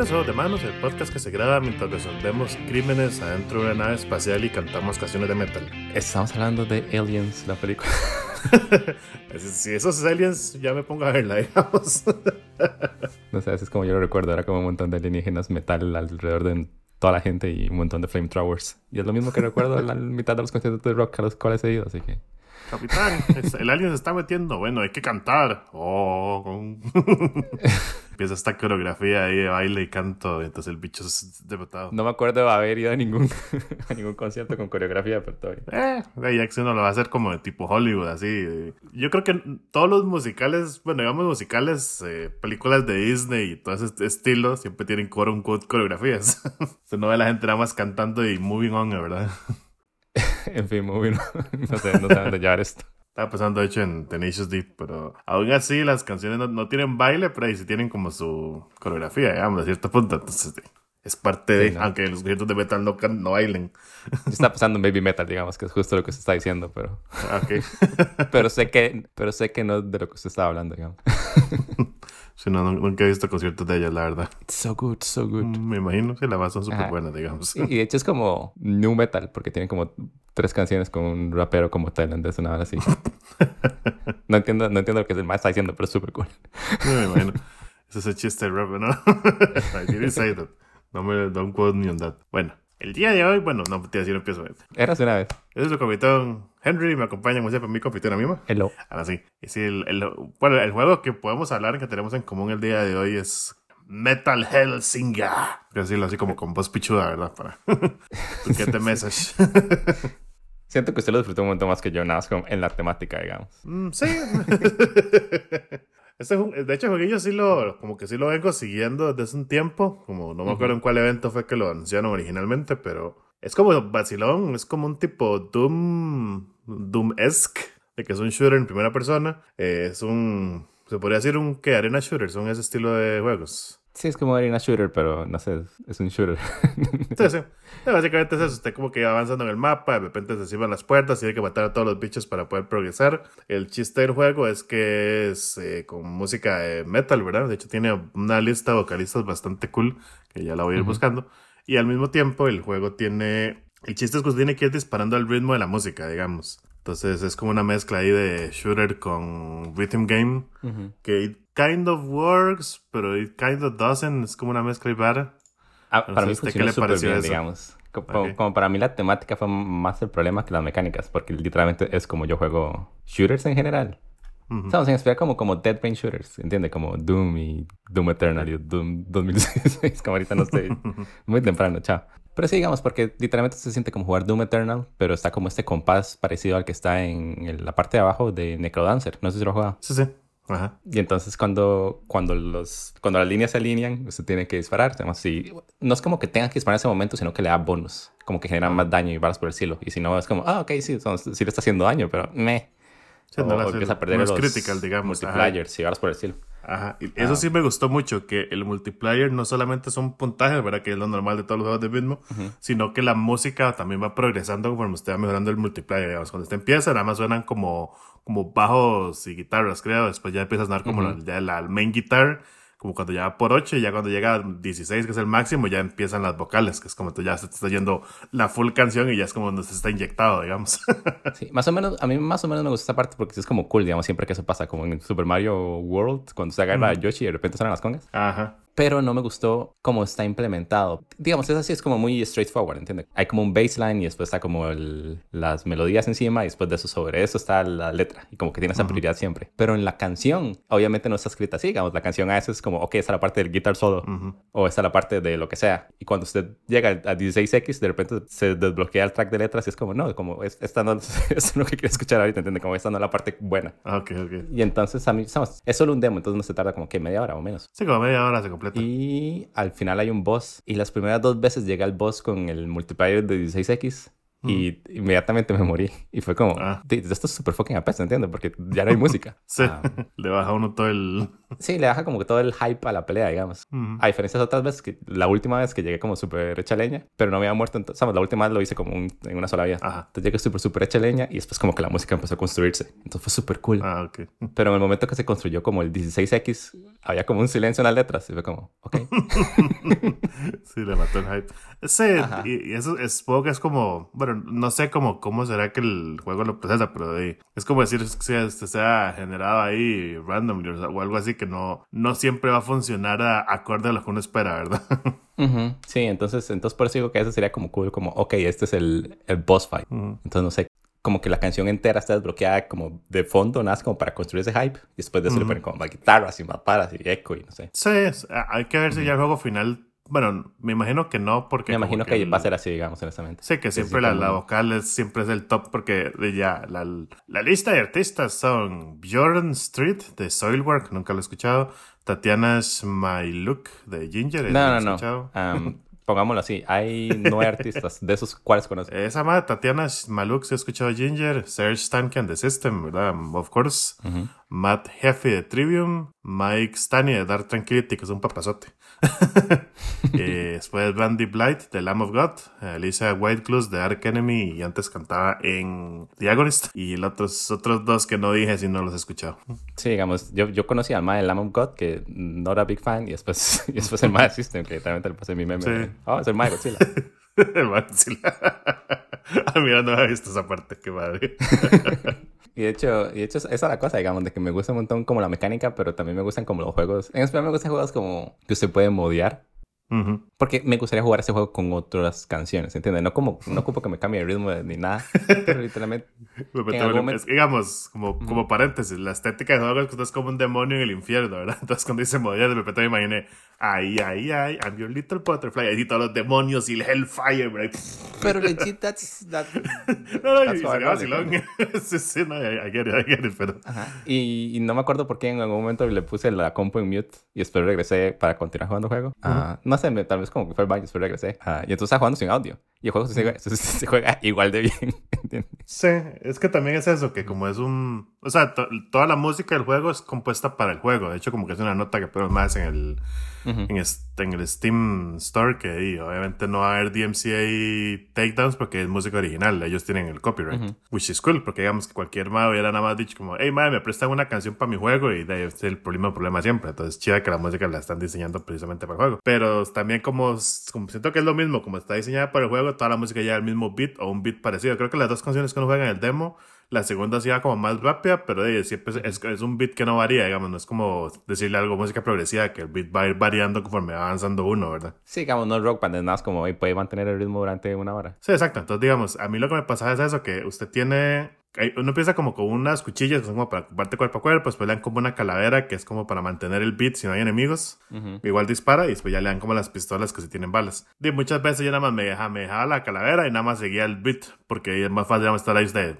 Bienvenidos a Ojos de Manos, el podcast que se graba mientras resolvemos crímenes adentro de una nave espacial y cantamos canciones de metal. Estamos hablando de Aliens, la película. si esos aliens ya me pongo a verla, digamos. no sé, es como yo lo recuerdo, era como un montón de alienígenas metal alrededor de toda la gente y un montón de flamethrowers. Y es lo mismo que recuerdo la mitad de los conciertos de rock a los cuales he ido, así que... Capitán, el alien se está metiendo. Bueno, hay que cantar. Oh. Empieza esta coreografía ahí de baile y canto. Entonces el bicho es derrotado. No me acuerdo de haber ido a ningún, a ningún concierto con coreografía de repertorio. Eh, ya que uno lo va a hacer como de tipo Hollywood, así. Yo creo que todos los musicales, bueno, digamos musicales, eh, películas de Disney y todo ese estilo, siempre tienen coro un coreografías. Se no ve a la gente nada más cantando y moving on, ¿verdad? en fin, muy bien. no sé, no sé dónde llevar esto. Estaba pensando, de hecho, en Tenacious Deep, pero aún así las canciones no, tienen baile, pero ahí sí tienen como su coreografía, digamos, a cierto punto. Entonces, es parte de, aunque los gritos de metal no, no bailen. Está pasando en baby metal, digamos, que es justo lo que se está diciendo, pero. Ah, okay. pero sé que, pero sé que no de lo que usted estaba hablando, digamos. Sí, no, nunca he visto conciertos de ella, la verdad. So good, so good. Mm, me imagino, que la base son súper buenas, digamos. Y, de hecho es como new metal, porque tienen como tres canciones con un rapero como tailandés, una hora así. no, entiendo, no entiendo lo que el más está diciendo, pero es súper cool. No me imagino. Ese es el chiste del rap, ¿no? I didn't say that. No me don't quote me on that. Bueno, el día de hoy, bueno, no te decir empiezo. Eras una vez. Ese es el capitán Henry, me acompaña como siempre mi capitana misma. Hello. Ahora sí. Sí, el, el, bueno, el juego que podemos hablar, que tenemos en común el día de hoy es Metal Hellsinger. Decirlo así como con voz pichuda, ¿verdad? Para tu que te message. Siento que usted lo disfrutó un montón más que yo, nada más en la temática, digamos. Mm, sí. Este, de hecho, jueguillo sí lo, como que sí lo vengo siguiendo desde hace un tiempo. Como no me acuerdo en cuál evento fue que lo anunciaron originalmente, pero es como vacilón, es como un tipo Doom, Doom-esque, de que es un shooter en primera persona. Eh, es un, se podría decir un que arena shooter, son ese estilo de juegos. Sí, es como Arena Shooter, pero no sé, es un shooter. sí, sí. Básicamente es eso, usted como que va avanzando en el mapa, de repente se cierran las puertas hay que matar a todos los bichos para poder progresar. El chiste del juego es que es eh, con música de metal, ¿verdad? De hecho tiene una lista de vocalistas bastante cool, que ya la voy a ir buscando. Y al mismo tiempo el juego tiene... El chiste es que usted tiene que ir disparando al ritmo de la música, digamos. Entonces es como una mezcla ahí de shooter con rhythm game. Que it kind of works, pero it kind of doesn't. Es como una mezcla y. Ah, para mí ¿qué le pareció bien, digamos. Como, para mí la temática fue más el problema que las mecánicas, porque literalmente es como yo juego shooters en general. Uh -huh. se como, como Dead Brain Shooters, ¿entiendes? Como Doom y Doom Eternal y Doom 2016, como ahorita no estoy muy temprano, chao. Pero sí, digamos, porque literalmente se siente como jugar Doom Eternal, pero está como este compás parecido al que está en la parte de abajo de Necrodancer. No sé si lo juega. Sí, sí. Ajá. Y entonces cuando, cuando, los, cuando las líneas se alinean, usted tiene que disparar. si, no es como que tenga que disparar en ese momento, sino que le da bonus. Como que genera más daño y balas por el cielo. Y si no, es como, ah, ok, sí, sí le está haciendo daño, pero me. Sí, no, empieza a perder no es los critical, digamos. multiplayers balas por el cielo. Ajá, y eso sí me gustó mucho, que el multiplayer no solamente son puntajes, ¿verdad? Que es lo normal de todos los juegos de ritmo, sino que la música también va progresando conforme usted va mejorando el multiplayer, digamos. Cuando usted empieza, nada más suenan como, como bajos y guitarras, creo, después ya empieza a sonar como la, ya la main guitar, como cuando ya por 8 y ya cuando llega a 16, que es el máximo, ya empiezan las vocales, que es como ya se está yendo la full canción y ya es como donde se está inyectado, digamos. sí, más o menos, a mí más o menos me gusta esta parte porque es como cool, digamos, siempre que eso pasa, como en Super Mario World, cuando se agarra a Yoshi y de repente salen las congas. Ajá pero no me gustó cómo está implementado. Digamos, es así, es como muy straightforward, ¿entiendes? Hay como un baseline y después está como el, las melodías encima y después de eso sobre eso está la letra y como que tiene esa prioridad siempre. Pero en la canción, obviamente no está escrita así, digamos, la canción a veces es como, ok, esta es la parte del guitar solo o esta es la parte de lo que sea. Y cuando usted llega a 16X, de repente se desbloquea el track de letras y es como, no, como esta no es lo que quiero escuchar ahorita, ¿entiendes? Como esta no es la parte buena. Ok, ok. Y entonces a mí, es solo un demo, entonces no se tarda como que media hora o menos. Sí, como media hora se Y al final hay un boss. Y las primeras dos veces llega el boss con el multiplayer de 16X. Y inmediatamente me morí. Y fue como, ah. esto es súper fucking apesta, ¿entiendes? Porque ya no hay música. sí, ah. le baja uno todo el... sí, le baja como que todo el hype a la pelea, digamos. A diferencia de otras veces, que la última vez que llegué como súper hecha leña, pero no había muerto, entonces, ¿sabes? La última vez lo hice como en una sola vía. Ajá. Entonces llegué súper, súper hecha leña y después como que la música empezó a construirse. Entonces fue súper cool. Ah, ok. Pero en el momento que se construyó como el 16X, había como un silencio en las letras y fue como, ok. sí, le mató el hype. Sí, y, eso es, supongo que es como, bueno, no sé cómo, cómo será que el juego lo procesa, pero es como decir que se, sea generado ahí random o algo así que no, no siempre va a funcionar a, acorde a lo que uno espera, ¿verdad? Sí, entonces, entonces por eso digo que eso sería como cool, como, ok, este es el, el boss fight. Entonces, no sé, como que la canción entera está desbloqueada como de fondo, nada como para construir ese hype. Y después de eso le ponen como más guitarras y más paras y eco y no sé. Sí, hay que ver si ya el juego final bueno, me imagino que no, porque. Me imagino que, va a ser así, digamos, honestamente. Sí, que siempre la, la, vocal es, siempre es el top, porque ya la, la, lista de artistas son Bjorn Street de Soilwork, nunca lo he escuchado. Tatiana Smailuk de Ginger. No, no, no pongámoslo así, hay nueve artistas. ¿De esos cuáles conoces? Esa madre, Tatiana Maluk, se ha escuchado Ginger, Serge Stankian de System, ¿verdad? Of course. Matt Hefe de Trivium, Mike Stani de Dark Tranquility, que es un papazote. eh, después Randy Blight de Lamb of God, Elisa Whitecluse de Ark Enemy y antes cantaba en The Agonist. Y los otros, otros dos que no dije si no los he escuchado. Sí, digamos, yo, yo conocí al de Lamb of God, que no era big fan, y después, y después el de System, que también te lo pasé en mi meme. Sí. Oh, es el de Godzilla. el Godzilla. ah, mira, no había visto esa parte, qué madre. Y de hecho, y de hecho esa es la cosa, digamos, de que me gusta un montón como la mecánica, pero también me gustan como los juegos. En especial me gustan juegos como que usted puede modear. Porque me gustaría jugar ese juego con otras canciones, ¿entiendes? No como, no ocupo que me cambie el ritmo ni nada, pero literalmente... digamos, como, como paréntesis, la estética de juego es como un demonio en el infierno, ¿verdad? Entonces cuando dice modear, de repente me imaginé, ay, ay, ay, I'm your little butterfly, ahí todos los demonios y el hellfire, ¿verdad? Pero legit, that's... That, no, no, that's y sería vacilón. sí, sí, no, I, get it, I get it, pero... Y, y, no me acuerdo por qué en algún momento le puse la compu en mute y después regresé para continuar jugando el juego. Uh no tal vez como que fue el baño, después regresé. Uh, y entonces estaba jugando sin audio. Y el juego se, juega, igual de bien. ¿entiendes? Sí, es que también es eso, que como es un... O sea, toda la música del juego es compuesta para el juego. De hecho, como que es una nota que ponemos más en el, en, en, el Steam Store, que obviamente no va a haber DMCA takedowns porque es música original. Ellos tienen el copyright. Which is cool, porque digamos que cualquier madre hubiera nada más dicho como, hey, madre, me prestan una canción para mi juego y de ahí es el problema, problema siempre. Entonces, chida que la música la están diseñando precisamente para el juego. Pero también como, como siento que es lo mismo, como está diseñada para el juego, toda la música ya el mismo beat o un beat parecido. Creo que las dos canciones que uno juega en el demo, la segunda sí va como más rápida, pero siempre es, es, un beat que no varía, digamos, no es como decirle algo música progresiva, que el beat va a ir variando conforme va avanzando uno, ¿verdad? Sí, digamos, no es rock band, es más como puede mantener el ritmo durante una hora. Sí, exacto. Entonces, digamos, a mí lo que me pasa es eso, que usted tiene uno empieza como con unas cuchillas que son como para ocuparte cuerpo a cuerpo, después le dan como una calavera que es como para mantener el beat si no hay enemigos. Igual dispara y después ya le dan como las pistolas que si tienen balas. Y muchas veces yo nada más me dejaba, me dejaba la calavera y nada más seguía el beat porque es más fácil estar ahí de...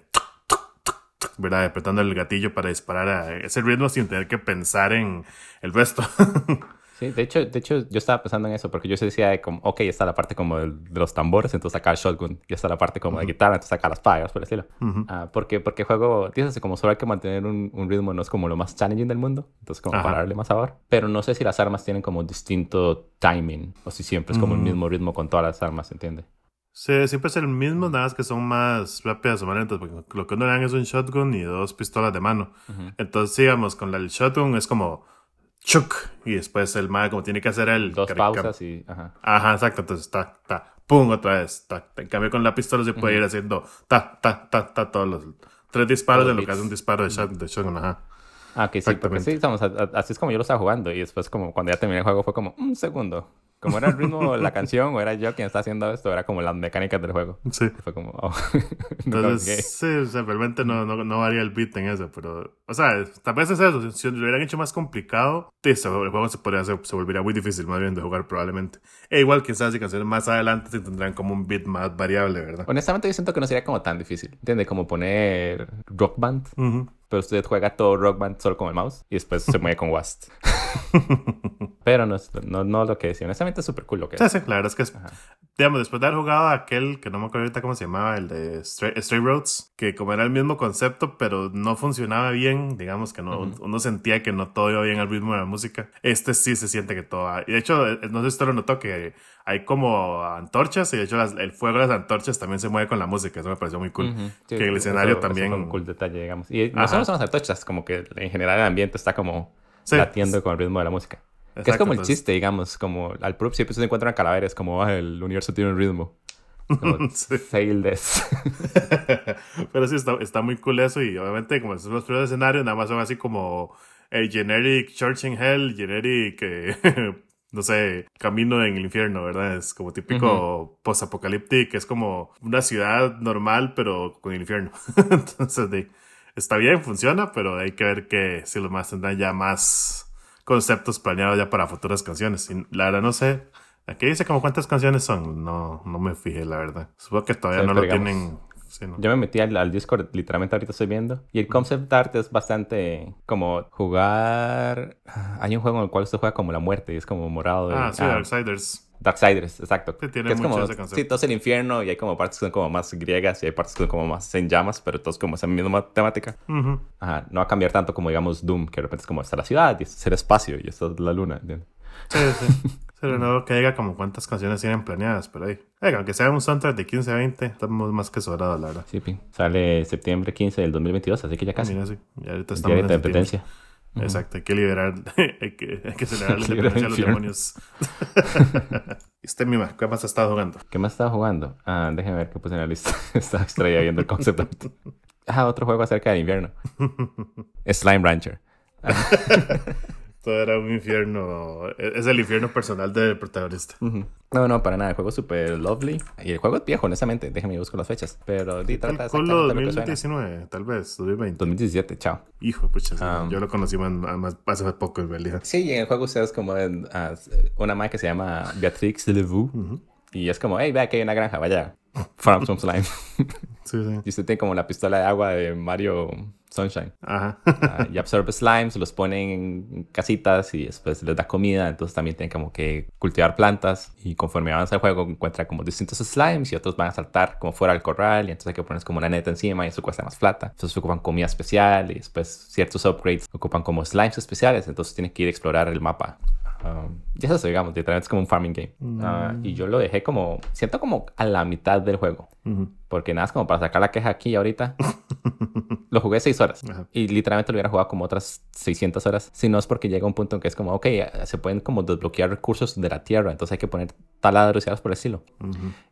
¿Verdad? Apretando el gatillo para disparar a ese ritmo sin tener que pensar en el resto. Sí, de hecho, de hecho, yo estaba pensando en eso porque yo se decía como, ok, está la parte como de, los tambores, entonces acá el shotgun, y está la parte como de guitarra, entonces acá las pagas, por decirlo. Ah, porque, porque juego, dices, como solo hay que mantener un, un, ritmo, no es como lo más challenging del mundo, entonces como para darle más sabor. Pero no sé si las armas tienen como distinto timing, o si siempre es como el mismo ritmo con todas las armas, ¿entiendes? Sí, siempre es el mismo, nada más que son más rápidas o más lentas, porque lo que uno dan es un shotgun y dos pistolas de mano. Entonces, digamos, con el shotgun es como chuk, y después el mae como tiene que hacer el... Dos pausas y... Ajá. Ajá, exacto, entonces está, ta, pum, otra vez, ta. En cambio con la pistola se puede ir haciendo ta, ta, ta, ta, todos los... Tres disparos de lo que hace un disparo de, shot, de shotgun, ajá. Ah, que sí, porque sí, estamos, así es como yo lo estaba jugando y después como cuando ya terminé el juego fue como, un segundo, como era el ritmo de la canción o era yo quien está haciendo esto, era como las mecánicas del juego. Sí. fue como, oh. Entonces, sí, o sea, realmente no, no, no, varía el beat en eso, pero, o sea, tal vez es eso. Si lo hubieran hecho más complicado, el juego se podría hacer, se volvería muy difícil más bien de jugar probablemente. E igual, quizás si canciones más adelante se tendrán como un beat más variable, ¿verdad? Honestamente, yo siento que no sería como tan difícil, ¿entiendes? Como poner Rock Band. Pero usted juega todo Rock Band solo con el mouse y después se mueve con Wast. Pero no, no, no lo que decía. Honestamente es súper cool lo que sí, Sí, claro, es que es, digamos, después de haber jugado aquel, que no me acuerdo ahorita cómo se llamaba, el de Stray, Roads, que como era el mismo concepto, pero no funcionaba bien, digamos que no, uno sentía que no todo iba bien al ritmo de la música. Este sí se siente que todo... Y de hecho, eh, no sé si usted lo notó, que hay como antorchas y de hecho el fuego de las antorchas también se mueve con la música. Eso me pareció muy cool. que el escenario también... un cool detalle, digamos. Y no solo son las antorchas, como que en general el ambiente está como latiendo con el ritmo de la música. que es como el chiste, digamos, como al puro siempre se encuentran calaveras, como ah, el universo tiene un ritmo. Fail this. Pero sí, está, está, muy cool eso y obviamente como son los primeros escenarios, nada más son así como el generic Church in Hell, generic, no sé, Camino en el Infierno, ¿verdad? Es como típico post-apocalíptico, es como una ciudad normal pero con el infierno. Entonces, está bien, funciona, pero hay que ver que si los más tendrán ya más conceptos planeados ya para futuras canciones. Y la verdad no sé Aquí dice como cuántas canciones son. No, no me fijé, la verdad. Supongo que todavía no lo tienen. Yo me metí al, Discord, literalmente ahorita estoy viendo. Y el concept art es bastante como jugar. Hay un juego en el cual usted juega como la muerte y es como morado. De... Ah, sí, ah, Darksiders. Darksiders, exacto. Sí, tiene es como, ese concepto. Sí, todo es el infierno y hay como partes que son como más griegas y hay partes que son como más en llamas, pero todos como esa misma temática. Ajá, no va a cambiar tanto como digamos Doom, que de repente es como está la ciudad y es el espacio y esta es la luna. ¿entiendes? Sí, sí. Pero no que diga como cuántas canciones tienen planeadas por ahí. Aunque sea un soundtrack de 15 a 20, estamos más que sobrados, la verdad. Sí, Sale septiembre 15 del 2022, así que ya casi. Mira, sí. Ya ahorita estamos en independencia. Exacto, hay que liberar, hay que, hay que celebrar la independencia de los demonios. este Mima, ¿qué más has estado jugando? ¿Qué más estado jugando? Ah, déjame ver qué puse en la lista. Estaba extraída viendo el concepto. ah, otro juego acerca del invierno. Slime Rancher. Todo era un infierno. Es el infierno personal del protagonista. No, no, para nada. El juego es súper lovely. Y el juego es viejo, honestamente. Déjame buscar las fechas. Pero di, trata de 2019, tal vez. 2020. 2017, chao. Hijo, pucha. Um, yo lo conocí más, hace poco en realidad. Sí, en el juego ustedes como en, uh, una madre que se llama Beatrix Levou. Y es como, hey, vea que hay una granja, vaya. Farm some slime. sí, sí. Y usted tiene como la pistola de agua de Mario Sunshine. Ajá. Ah, y absorbe slimes, los ponen en casitas y después les da comida. Entonces también tienen como que cultivar plantas. Y conforme avanza el juego, encuentra como distintos slimes y otros van a saltar como fuera del corral. Y entonces hay que ponerles como una neta encima y eso cuesta más plata. Entonces ocupan comida especial y después ciertos upgrades ocupan como slimes especiales. Entonces tienes que ir a explorar el mapa Um, ya es eso, digamos, literalmente es como un farming game. Ah, y yo lo dejé como, siento como a la mitad del juego. Porque nada, es como para sacar la queja aquí ahorita. lo jugué seis horas. Y literalmente lo hubiera jugado como otras 600 horas. Si no es porque llega un punto en que es como, ok, se pueden como desbloquear recursos de la tierra. Entonces hay que poner taladros y por el estilo.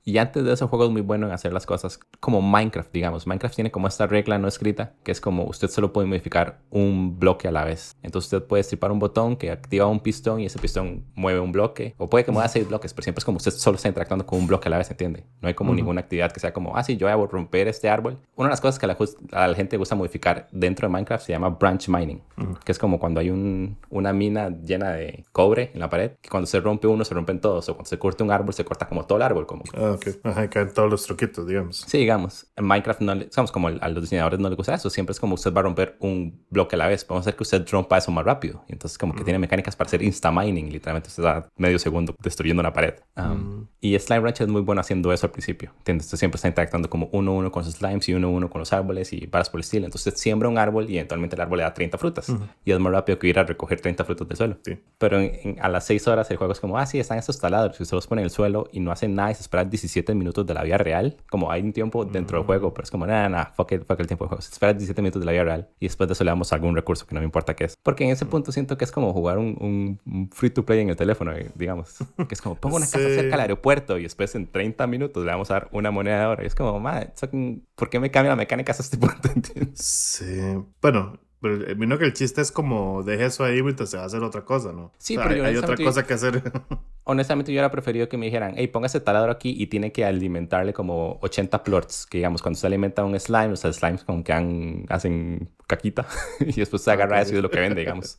Y antes de eso, el juego es muy bueno en hacer las cosas como Minecraft, digamos. Minecraft tiene como esta regla no escrita, que es como usted solo puede modificar un bloque a la vez. Entonces usted puede estripar un botón que activa un pistón y ese pistón mueve un bloque. O puede que mueva seis bloques, pero siempre es como usted solo está interactuando con un bloque a la vez, ¿entiende? No hay como ninguna actividad que sea como, ah, sí, yo voy a romper este árbol. Una de las cosas que a la, gente gusta modificar dentro de Minecraft se llama branch mining, que es como cuando hay un, una mina llena de cobre en la pared, que cuando se rompe uno se rompen todos, o cuando se corta un árbol se corta como todo el árbol. Como... Ah, ok. Ajá, caen todos los truquitos, digamos. Sí, digamos. En Minecraft, no digamos, como a los diseñadores no les gusta eso, siempre es como usted va a romper un bloque a la vez. Podemos hacer que usted rompa eso más rápido. Y entonces como que tiene mecánicas para hacer insta-mining, literalmente usted da medio segundo destruyendo una pared. Um, y Slime Ranch es muy bueno haciendo eso al principio. ¿Entiendes? Siempre está interactuando como uno a uno con sus slimes y uno a uno con los árboles y paras por el estilo. Entonces siembra un árbol y eventualmente el árbol le da 30 frutas. Y es más rápido que ir a recoger 30 frutas del suelo. Sí. Pero a las 6 horas el juego es como, ah, sí, están estos taladros. Y usted los pone en el suelo y no hacen nada y se espera 17 minutos de la vida real. Como hay un tiempo dentro del juego, pero es como, nada, nada, fuck, it, fuck el tiempo del juego. Se espera 17 minutos de la vida real y después de eso le damos algún recurso que no me importa qué es. Porque en ese punto siento que es como jugar un, un, free to play en el teléfono, eh, digamos. Que es como, pongo una casa cerca del aeropuerto y después en 30 minutos le vamos a dar una moneda de oro. Y es como, madre, ¿por qué me cambia la mecánica hasta este punto? Sí. Bueno, pero vino que el chiste es como, deje eso ahí mientras se va a hacer otra cosa, ¿no? Sí, pero hay, otra cosa que hacer. honestamente, yo hubiera preferido que me dijeran, hey, póngase taladro aquí y tiene que alimentarle como 80 plorts. Que digamos, cuando se alimenta un slime, o sea, slimes como que hacen caquita y después se agarra eso y es lo que vende, digamos.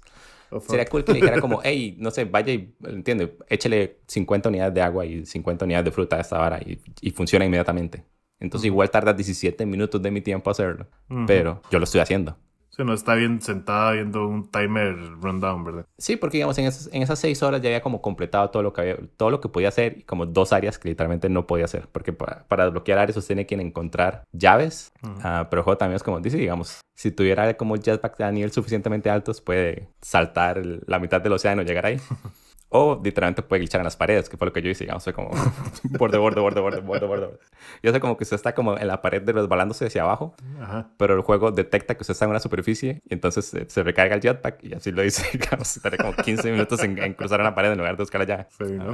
Sería cool que le dijera como, hey, no sé, vaya y, entiende, échele 50 unidades de agua y 50 unidades de fruta a esta vara y, y funciona inmediatamente. Entonces igual tarda 17 minutos de mi tiempo hacerlo, pero yo lo estoy haciendo no está bien sentada viendo un timer rundown, ¿verdad? Sí, porque digamos, en esas, en esas seis horas ya había como completado todo lo que había, todo lo que podía hacer y como dos áreas que literalmente no podía hacer. Porque para, desbloquear áreas usted tiene que encontrar llaves, ah, pero el juego también es como dice, digamos, si tuviera como jetpack a nivel suficientemente altos, puede saltar la mitad del océano y llegar ahí. O literalmente puede glitchar en las paredes, que fue lo que yo hice, digamos, fue como borde, borde, borde, borde, borde, borde. Y hace como que usted está como en la pared resbalándose hacia abajo, Ajá. pero el juego detecta que usted está en una superficie y entonces se recarga el jetpack y así lo dice, digamos, tarda como 15 minutos en, cruzar una pared en lugar de buscar allá. Sí, ¿no?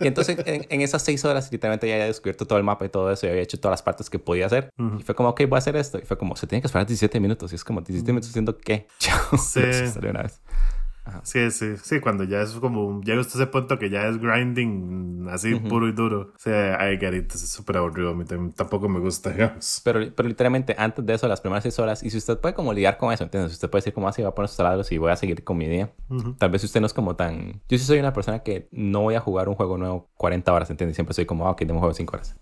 y, entonces en, esas 6 horas literalmente ya había descubierto todo el mapa y todo eso y había hecho todas las partes que podía hacer. Y fue como, ok, voy a hacer esto. Y fue como, se tiene que esperar 17 minutos. Y es como, 17 minutos haciendo qué? Chao. Sí. una vez. Sí, sí, sí, cuando ya es como, llega hasta ese punto que ya es grinding así puro y duro. O sea, get it, es súper aburrido, a mí tampoco me gusta, digamos. Pero, pero literalmente antes de eso, las primeras seis horas, y si usted puede como lidiar con eso, ¿entiendes? Usted puede decir como así, ah, voy a poner sus taladros y voy a seguir con mi día. Tal vez usted no es como tan... Yo sí soy una persona que no voy a jugar un juego nuevo 40 horas, ¿entiendes? Siempre soy como, ah, ok, tengo un juego de 5 horas.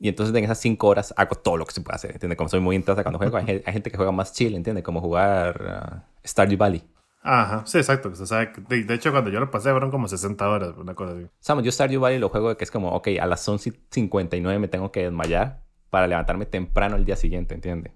y entonces en esas 5 horas hago todo lo que se puede hacer, ¿entiendes? Como soy muy intensa cuando juego, hay, gente que juega más chill, ¿entiendes? Como jugar uh, Stardew Valley. Ajá, sí, exacto. O sea, de, hecho, cuando yo lo pasé fueron como 60 horas, una cosa así. Samo, yo Stardew Valley lo juego de que es como, ok, a las 11.59 me tengo que desmayar para levantarme temprano el día siguiente, ¿entiendes?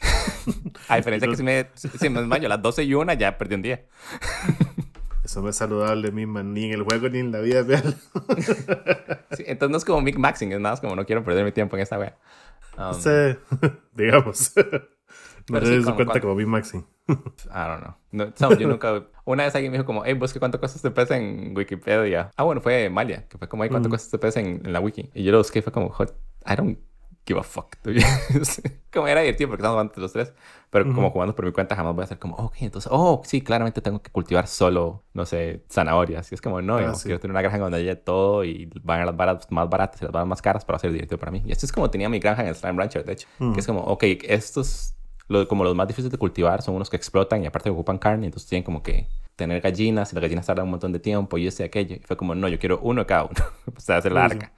a diferencia que si me, si me desmayo a las 12 y 1 ya perdí un día. Eso no es saludable, misma, ni en el juego ni en la vida real. sí, entonces no es como Mick Maxing, es nada, como no quiero perder mi tiempo en esta wea. Um, sí, digamos. No te das cuenta como Big Maxi. I don't know. No, yo nunca... Una vez alguien me dijo como, hey, busque cuánto cuesta este pez en Wikipedia. Ah, bueno, fue Malia, que fue como, hey, ¿cuánto cuesta este pez en, la wiki? Y yo lo busqué y fue como, I don't give a fuck. como era divertido porque estamos antes los tres, pero como jugando por mi cuenta jamás voy a hacer como, ok, entonces, oh, sí, claramente tengo que cultivar solo, no sé, zanahorias. Y es como, no, ah, quiero tener una granja donde haya todo y van a las varas más baratas y las varas más caras para hacer divertido para mí. Y esto es como tenía mi granja en el Slime Rancher, de hecho, que es como, ok, estos como los más difíciles de cultivar son unos que explotan y aparte ocupan carne, entonces tienen como que tener gallinas y las gallinas tardan un montón de tiempo y este y aquello. Y fue como, no, yo quiero uno de cada uno. o sea, hacer la arca.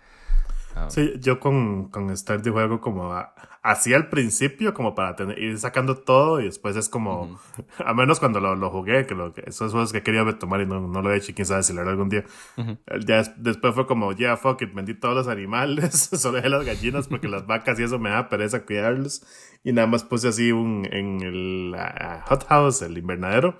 Ah. Sí, yo con, con de juego como así al principio, como para tener, ir sacando todo y después es como, a menos cuando lo, lo jugué, que, lo, esos juegos que quería tomar y no, no lo he hecho y quién sabe si lo haré algún día. Ya después fue como, ya, yeah, fuck it, vendí todos los animales, solo dejé las gallinas porque las vacas y eso me da pereza cuidarlos. Y nada más puse así un, en el hothouse, el invernadero.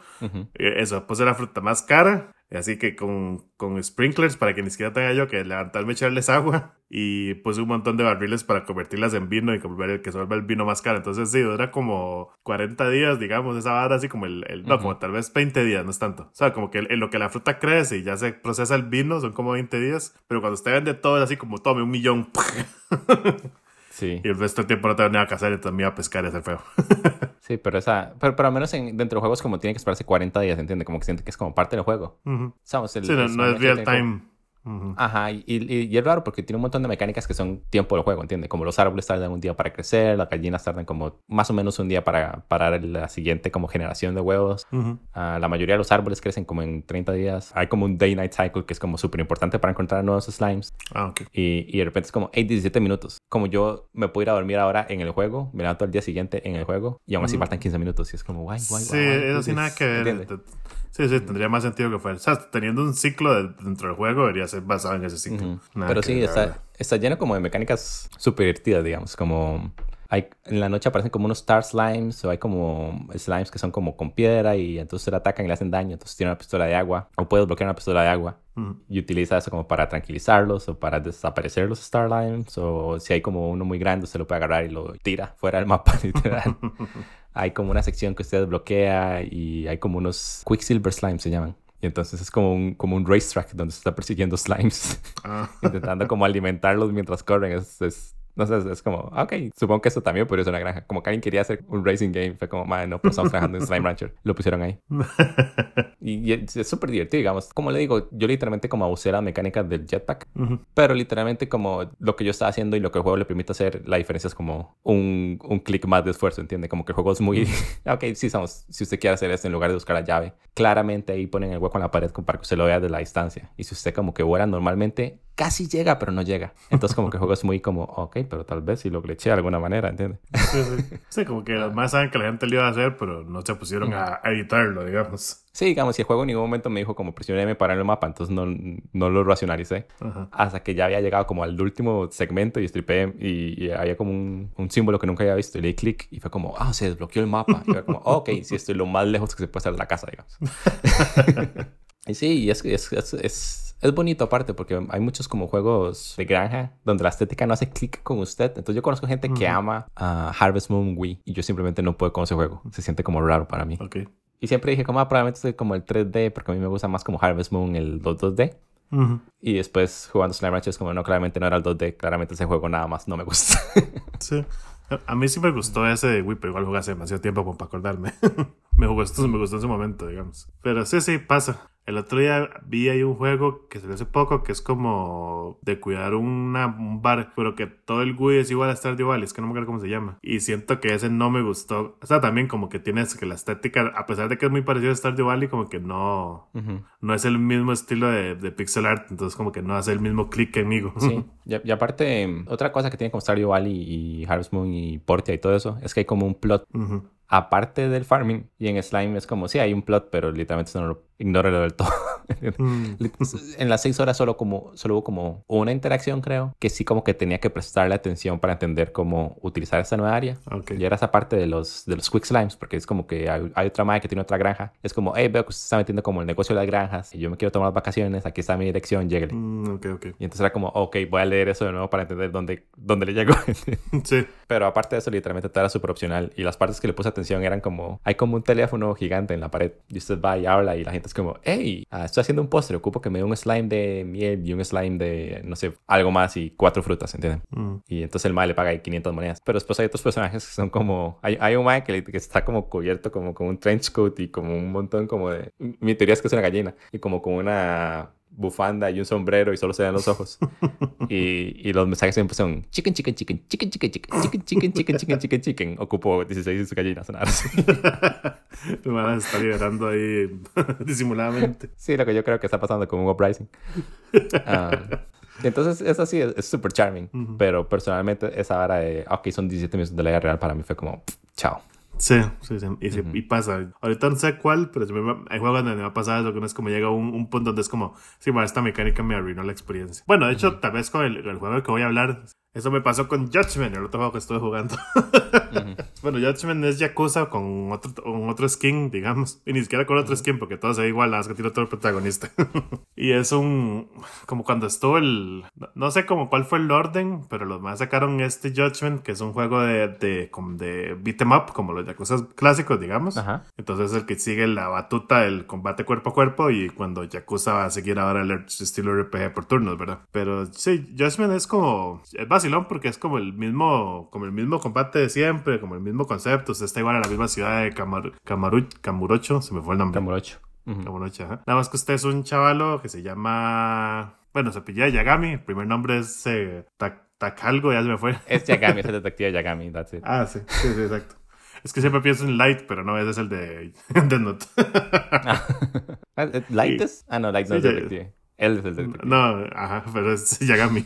E, eso, puse la fruta más cara Así que con, con sprinklers para que ni siquiera tenga yo que levantarme echarles agua. Y puse un montón de barriles para convertirlas en vino y que, que se vuelva el vino más caro. Entonces sí, dura como 40 días, digamos, esa vara así como el... el No, como tal vez 20 días, no es tanto. O sea, como que en lo que la fruta crece y ya se procesa el vino son como 20 días. Pero cuando usted vende todo es así como tome un millón. Sí. Y el resto del tiempo no tengo nada que hacer, entonces me iba a pescar y hacer feo. sí, pero esa. Pero, pero al menos en, dentro de juegos, como tiene que esperarse 40 días, ¿entiendes? Como que siente que es como parte del juego. Uh sí, no, es real time. Ajá, y, y, es raro porque tiene un montón de mecánicas que son tiempo del juego, ¿entiendes? Como los árboles tardan un día para crecer, las gallinas tardan como más o menos un día para parar la siguiente como generación de huevos. Ah, la mayoría de los árboles crecen como en 30 días. Hay como un day-night cycle que es como súper importante para encontrar nuevos slimes. Ah, ok. Y, y de repente es como, hey, 17 minutos. Como yo me puedo ir a dormir ahora en el juego, me levanto el día siguiente en el juego y aún así faltan 15 minutos. Y es como, guay, guay, guay. Sí, eso sí nada que ver. Sí, sí, tendría más sentido que fuera. O sea, teniendo un ciclo dentro del juego, debería ser basado en ese ciclo. Pero sí, está, está, lleno como de mecánicas súper divertidas, digamos. Como hay, en la noche aparecen como unos star slimes o hay como slimes que son como con piedra y entonces le atacan y le hacen daño. Entonces tiene una pistola de agua o puedes bloquear una pistola de agua y utiliza eso como para tranquilizarlos o para desaparecer los star slimes o si hay como uno muy grande se lo puede agarrar y lo tira fuera del mapa literal hay como una sección que usted bloquea y hay como unos Quicksilver Slimes se llaman. Y entonces es como un, como un racetrack donde se está persiguiendo slimes, ah. intentando como alimentarlos mientras corren. Es, es no sé, es como, ok, supongo que eso también podría ser una granja. Como que alguien quería hacer un racing game, fue como, man, no, pues estamos trabajando en Slime Rancher. Lo pusieron ahí. y, es súper divertido, digamos. Como le digo, yo literalmente como abusé la mecánica del jetpack, pero literalmente como lo que yo estaba haciendo y lo que el juego le permite hacer, la diferencia es como un, un clic más de esfuerzo, ¿entiende? Como que el juego es muy, ok, sí, somos, si usted quiere hacer esto en lugar de buscar la llave, claramente ahí ponen el hueco en la pared para que usted lo vea de la distancia. Y si usted como que vuela normalmente, casi llega, pero no llega. Entonces como que el juego es muy como, ok, pero tal vez si lo glitché de alguna manera, ¿entiendes? Sí, sí. sí, como que más saben que la gente lo iba a hacer, pero no se pusieron a editarlo, digamos. Sí, digamos, y el juego en ningún momento me dijo como presioné para el mapa, entonces no, no lo racionalicé. Hasta que ya había llegado como al último segmento y stripé y, había como un, un, símbolo que nunca había visto y le di clic y fue como, ah, se desbloqueó el mapa. Y fue como, ok, sí, estoy lo más lejos que se puede hacer de la casa, digamos. Y sí, es, es, es, es, es bonito aparte porque hay muchos como juegos de granja donde la estética no hace clic con usted. Entonces yo conozco gente que ama a Harvest Moon Wii y yo simplemente no puedo con ese juego. Se siente como raro para mí. Ok. Y siempre dije como ah, probablemente soy como el 3D porque a mí me gusta más como Harvest Moon el 2D. Ujú. Y después jugando Slime Rancher es como no, claramente no era el 2D, claramente ese juego nada más no me gusta. Sí. A- A mí sí me gustó ese de Wii, pero igual jugué hace demasiado tiempo como para acordarme. me, gustó, me gustó en su momento, digamos. Pero sí, sí, pasa. El otro día vi ahí un juego que salió hace poco que es como de cuidar una, un bar, pero que todo el GUI es igual a Stardew Valley, es que no me acuerdo cómo se llama. Y siento que ese no me gustó. O sea, también como que tienes que la estética, a pesar de que es muy parecido a Stardew Valley, como que no, no es el mismo estilo de, de pixel art, entonces como que no hace el mismo clic conmigo. Sí, y, y aparte, otra cosa que tiene como Stardew Valley y Harvest Moon y Portia y todo eso es que hay como un plot aparte del farming y en Slime es como, sí, hay un plot, pero literalmente eso no lo, ignóralo del todo. Mm. en las seis horas solo como solo hubo como una interacción creo que sí como que tenía que prestarle atención para entender cómo utilizar esta nueva área Ok. y era esa parte de los de los quick slimes porque es como que hay, hay otra madre que tiene otra granja es como hey veo que usted está metiendo como el negocio de las granjas y yo me quiero tomar las vacaciones aquí está mi dirección lléguele Mm, ok, ok. y entonces era como ok voy a leer eso de nuevo para entender dónde dónde le llego Sí. pero aparte de eso literalmente todo era súper opcional y las partes que le puse atención eran como hay como un teléfono gigante en la pared y usted va y habla y la gente es como hey ah, estoy haciendo un postre ocupo que me dé un slime de miel y un slime de no sé algo más y cuatro frutas ¿entienden? Mm. y entonces el mae le paga ahí 500 monedas pero después hay otros personajes que son como hay, hay un mae que, que está como cubierto como con un trench coat y como un montón como de mi teoría es que es una gallina y como con una bufanda y un sombrero y solo se ven los ojos y, y los mensajes siempre son chicken, chicken, chicken, chicken, chicken, chicken, chicken, chicken, chicken, chicken, chicken, chicken. Ocupo 16 gallinas. nada así. Van a estar liberando ahí disimuladamente. Sí, lo que yo creo que está pasando con un uprising. Ah, y entonces, eso sí, es súper charming. Pero personalmente, esa vara de, ok, son 17 minutos de la vida real, para mí fue como, chao. Sí, sí, sí. Y, sí, y pasa. Ahorita no sé cuál, pero hay juegos donde me va a pasar eso, que no es como llega un, un punto donde es como, sí, bueno, esta mecánica me arruinó la experiencia. Bueno, de hecho, tal vez con el, el juego que voy a hablar, eso me pasó con Judgment, el otro juego que estuve jugando. Bueno, Judgment es Yakuza con otro, con otro skin, digamos. Y ni siquiera con otro skin, porque todo se ve igual, nada más que tiene otro protagonista. y es un. Como cuando estuvo el. no- sé como cuál fue el orden, pero los más sacaron este Judgment, que es un juego de, de, como de beat 'em up, como los Yakuza clásicos, digamos. Ajá. Entonces es el que sigue la batuta del combate cuerpo a cuerpo y cuando Yakuza va a seguir ahora el estilo RPG por turnos, ¿verdad? Pero sí, Judgment es como es vacilón porque es como el mismo como el mismo combate de siempre, como el mismo concepto, usted está igual a la misma ciudad de Kamaru, Kamaru, Kamurocho, se me fue el nombre. Kamurocho. Ujú. Kamurocho, ajá. Nada más que usted es un chavalo que se llama bueno, se pilla Yagami, el primer nombre es eh, Tak- Takalgo, ya se me fue. Es Yagami, es el detective Yagami, that's it. Ah, sí, sí, sí, exacto. Es que siempre pienso en Light, pero no, ese es el de Death Note. Ah, ¿Light es? Ah, no, Light no Sí, es detective. Él es el detective. No, ajá, pero es Yagami.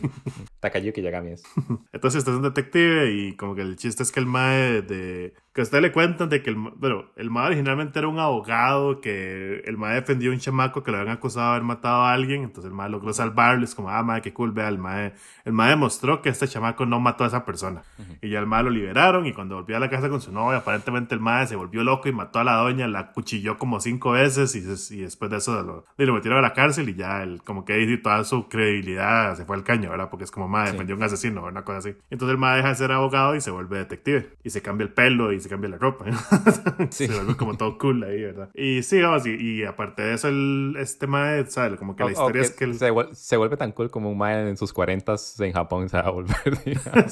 Takayuki Yagami es. Entonces este es un detective y como que el chiste es que el mae de... Que a usted le cuentan de que el... Bueno, el mae originalmente era un abogado que el mae defendió a un chamaco que lo habían acusado de haber matado a alguien. Entonces el mae logró salvarlo. Es como, ah, mae, qué cool, vea, el mae... El mae demostró que este chamaco no mató a esa persona. Y ya el mae lo liberaron y cuando volvió a la casa con su novia, aparentemente el mae se volvió loco y mató a la doña, la cuchilló como cinco veces y, y después de eso lo, y lo metieron a la cárcel y ya el, como que ahí toda su credibilidad se fue al caño, ¿verdad? Porque es como, mae, Sí. defendió a un asesino, una cosa así. Entonces el mae deja de ser abogado y se vuelve detective. Y se cambia el pelo y se cambia la ropa. Sí. Se vuelve como todo cool ahí, ¿verdad? Y sí, vamos, y, y aparte de eso, el, este mae, ¿sabes? Como que la O- o historia es que... el- se, vuel- se vuelve tan cool como un mae en sus 40 en Japón se va a volver.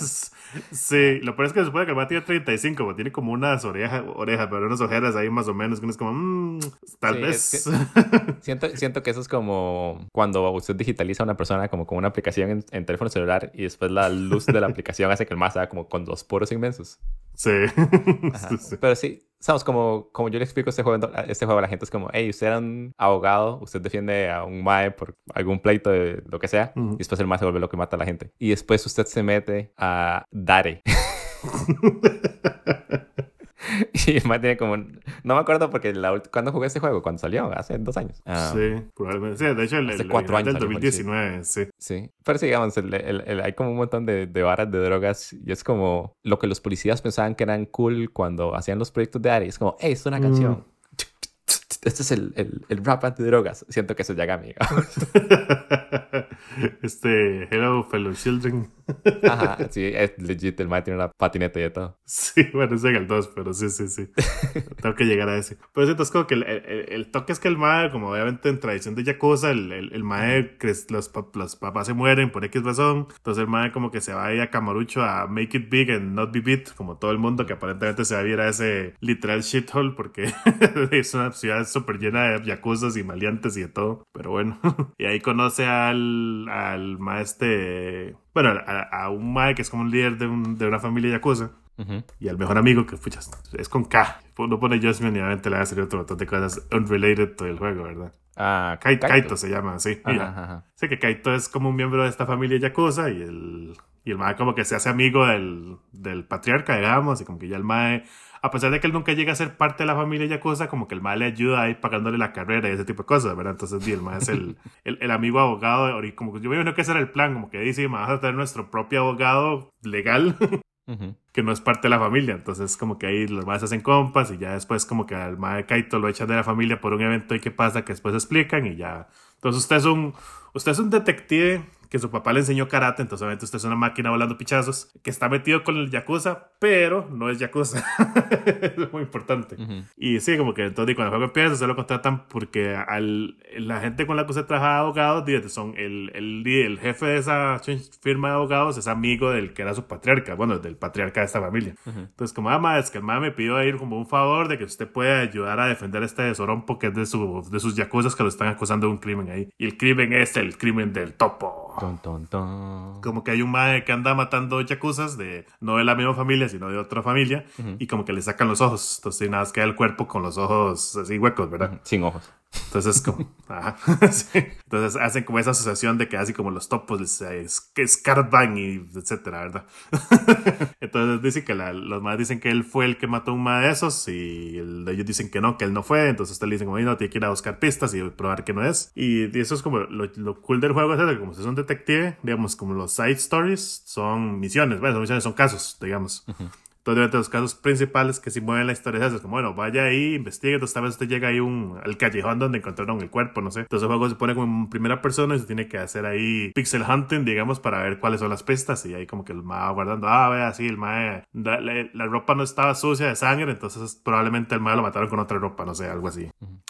sí, lo peor es que se supone que el mae tiene 35, pero tiene como unas orejas, orejas, pero unas ojeras ahí más o menos, que uno es como, mmm, tal Sí, vez... es Siento, siento que eso es como cuando usted digitaliza a una persona como con una aplicación en, en teléfono celular y después la luz de la aplicación hace que el más sea como con los poros inmensos. sí. Ajá. Pero sí, sabes, como, como yo le explico este juego, este juego a la gente es como, hey, usted era un abogado, usted defiende a un mae por algún pleito de lo que sea, y después el mae se vuelve lo que mata a la gente. Y después usted se mete a Dare. y el tiene como, no me acuerdo porque la ¿cuándo jugué este juego? Cuando salió, hace dos años. Ah, Sí, probablemente. Sí, de hecho, el, Hace el cuatro años del salió, 2019, sí. Sí, pero sí, digamos, el- hay como un montón de, de varas de drogas y es como lo que los policías pensaban que eran cool cuando hacían los proyectos de Ari. Es como, hey, es una Mm. este es el, el, el rap drogas Siento que eso es Yagami. este, Hello, fellow children. Ajá, sí, es legit. El mae tiene una patineta y todo. Sí, bueno, es en el 2, pero sí, sí, sí. Tengo que llegar a ese. Pero siento es como que el, el, toque es que el mae, como obviamente en tradición de Yakuza, el, el, el mae, los, los papás se mueren por X razón. Entonces el mae como que se va ahí a Camarucho a make it big and not be beat, como todo el mundo que aparentemente se va a ir a ese literal shithole porque es una ciudad súper llena de yakuzas y maleantes y de todo. Pero bueno, y ahí conoce al, al maestre, bueno, a, un mae que es como un líder de, un, de una familia yakuza. Y al mejor amigo que pucha, es con K. No pone Josmine y obviamente le va a salir otro montón de cosas unrelated todo el juego, ¿verdad? Ah, Kaito. se llama, sí. Sé que Kaito es como un miembro de esta familia Yakuza y el, y el mae como que se hace amigo del, del patriarca, digamos, y como que ya el mae a pesar de que él nunca llega a ser parte de la familia Yakuza, como que el mae le ayuda ahí pagándole la carrera y ese tipo de cosas, ¿verdad? Entonces, el mae es el, el, amigo abogado, y como que yo veo que ese era el plan, como que dice, vamos a tener nuestro propio abogado legal. que no es parte de la familia, entonces como que ahí los maes hacen compas y ya después como que al mae Kaito lo echan de la familia por un evento y qué pasa que después explican y ya. Entonces usted es un, usted es un detective que su papá le enseñó karate, entonces obviamente usted es una máquina volando pichazos, que está metido con el Yakuza, pero no es Yakuza. es muy importante. Y sí, como que entonces cuando el juego empieza, se lo contratan porque al, la gente con la que usted trabaja de abogados, son el, el, el, jefe de esa firma de abogados es amigo del que era su patriarca, bueno, del patriarca de esta familia. Entonces, como, ama, ah, es que el mamá me pidió ir como un favor de que usted pueda ayudar a defender este Sorompo que es de, su, de sus Yakuzas que lo están acusando de un crimen ahí. Y el crimen es el crimen del topo. Como que hay un mae que anda matando yakuzas de no de la misma familia, sino de otra familia, y como que le sacan los ojos. Entonces, nada más queda el cuerpo con los ojos así huecos, ¿verdad? Sin ojos. Entonces, como, Entonces hacen como esa asociación de que así como los topos es, que escarban y etcétera, ¿verdad? Entonces dicen que los más dicen que él fue el que mató a un ma de esos y ellos dicen que no, que él no fue. Entonces usted le dicen como, no, tiene que ir a buscar pistas y probar que no es. Y, eso es como lo, cool del juego, es como si es un detective, digamos, como los side stories son misiones, bueno, son misiones son casos, digamos. Entonces, los casos principales que si mueven la historia es como, bueno, vaya ahí, investigue, entonces tal vez usted llega ahí un, al callejón donde encontraron el cuerpo, no sé. Entonces el juego se pone como en primera persona y se tiene que hacer ahí pixel hunting, digamos, para ver cuáles son las pistas y ahí como que el ma va guardando, ah, vea, sí, el ma, la, ropa no estaba sucia de sangre, entonces probablemente el ma lo mataron con otra ropa, no sé, algo así.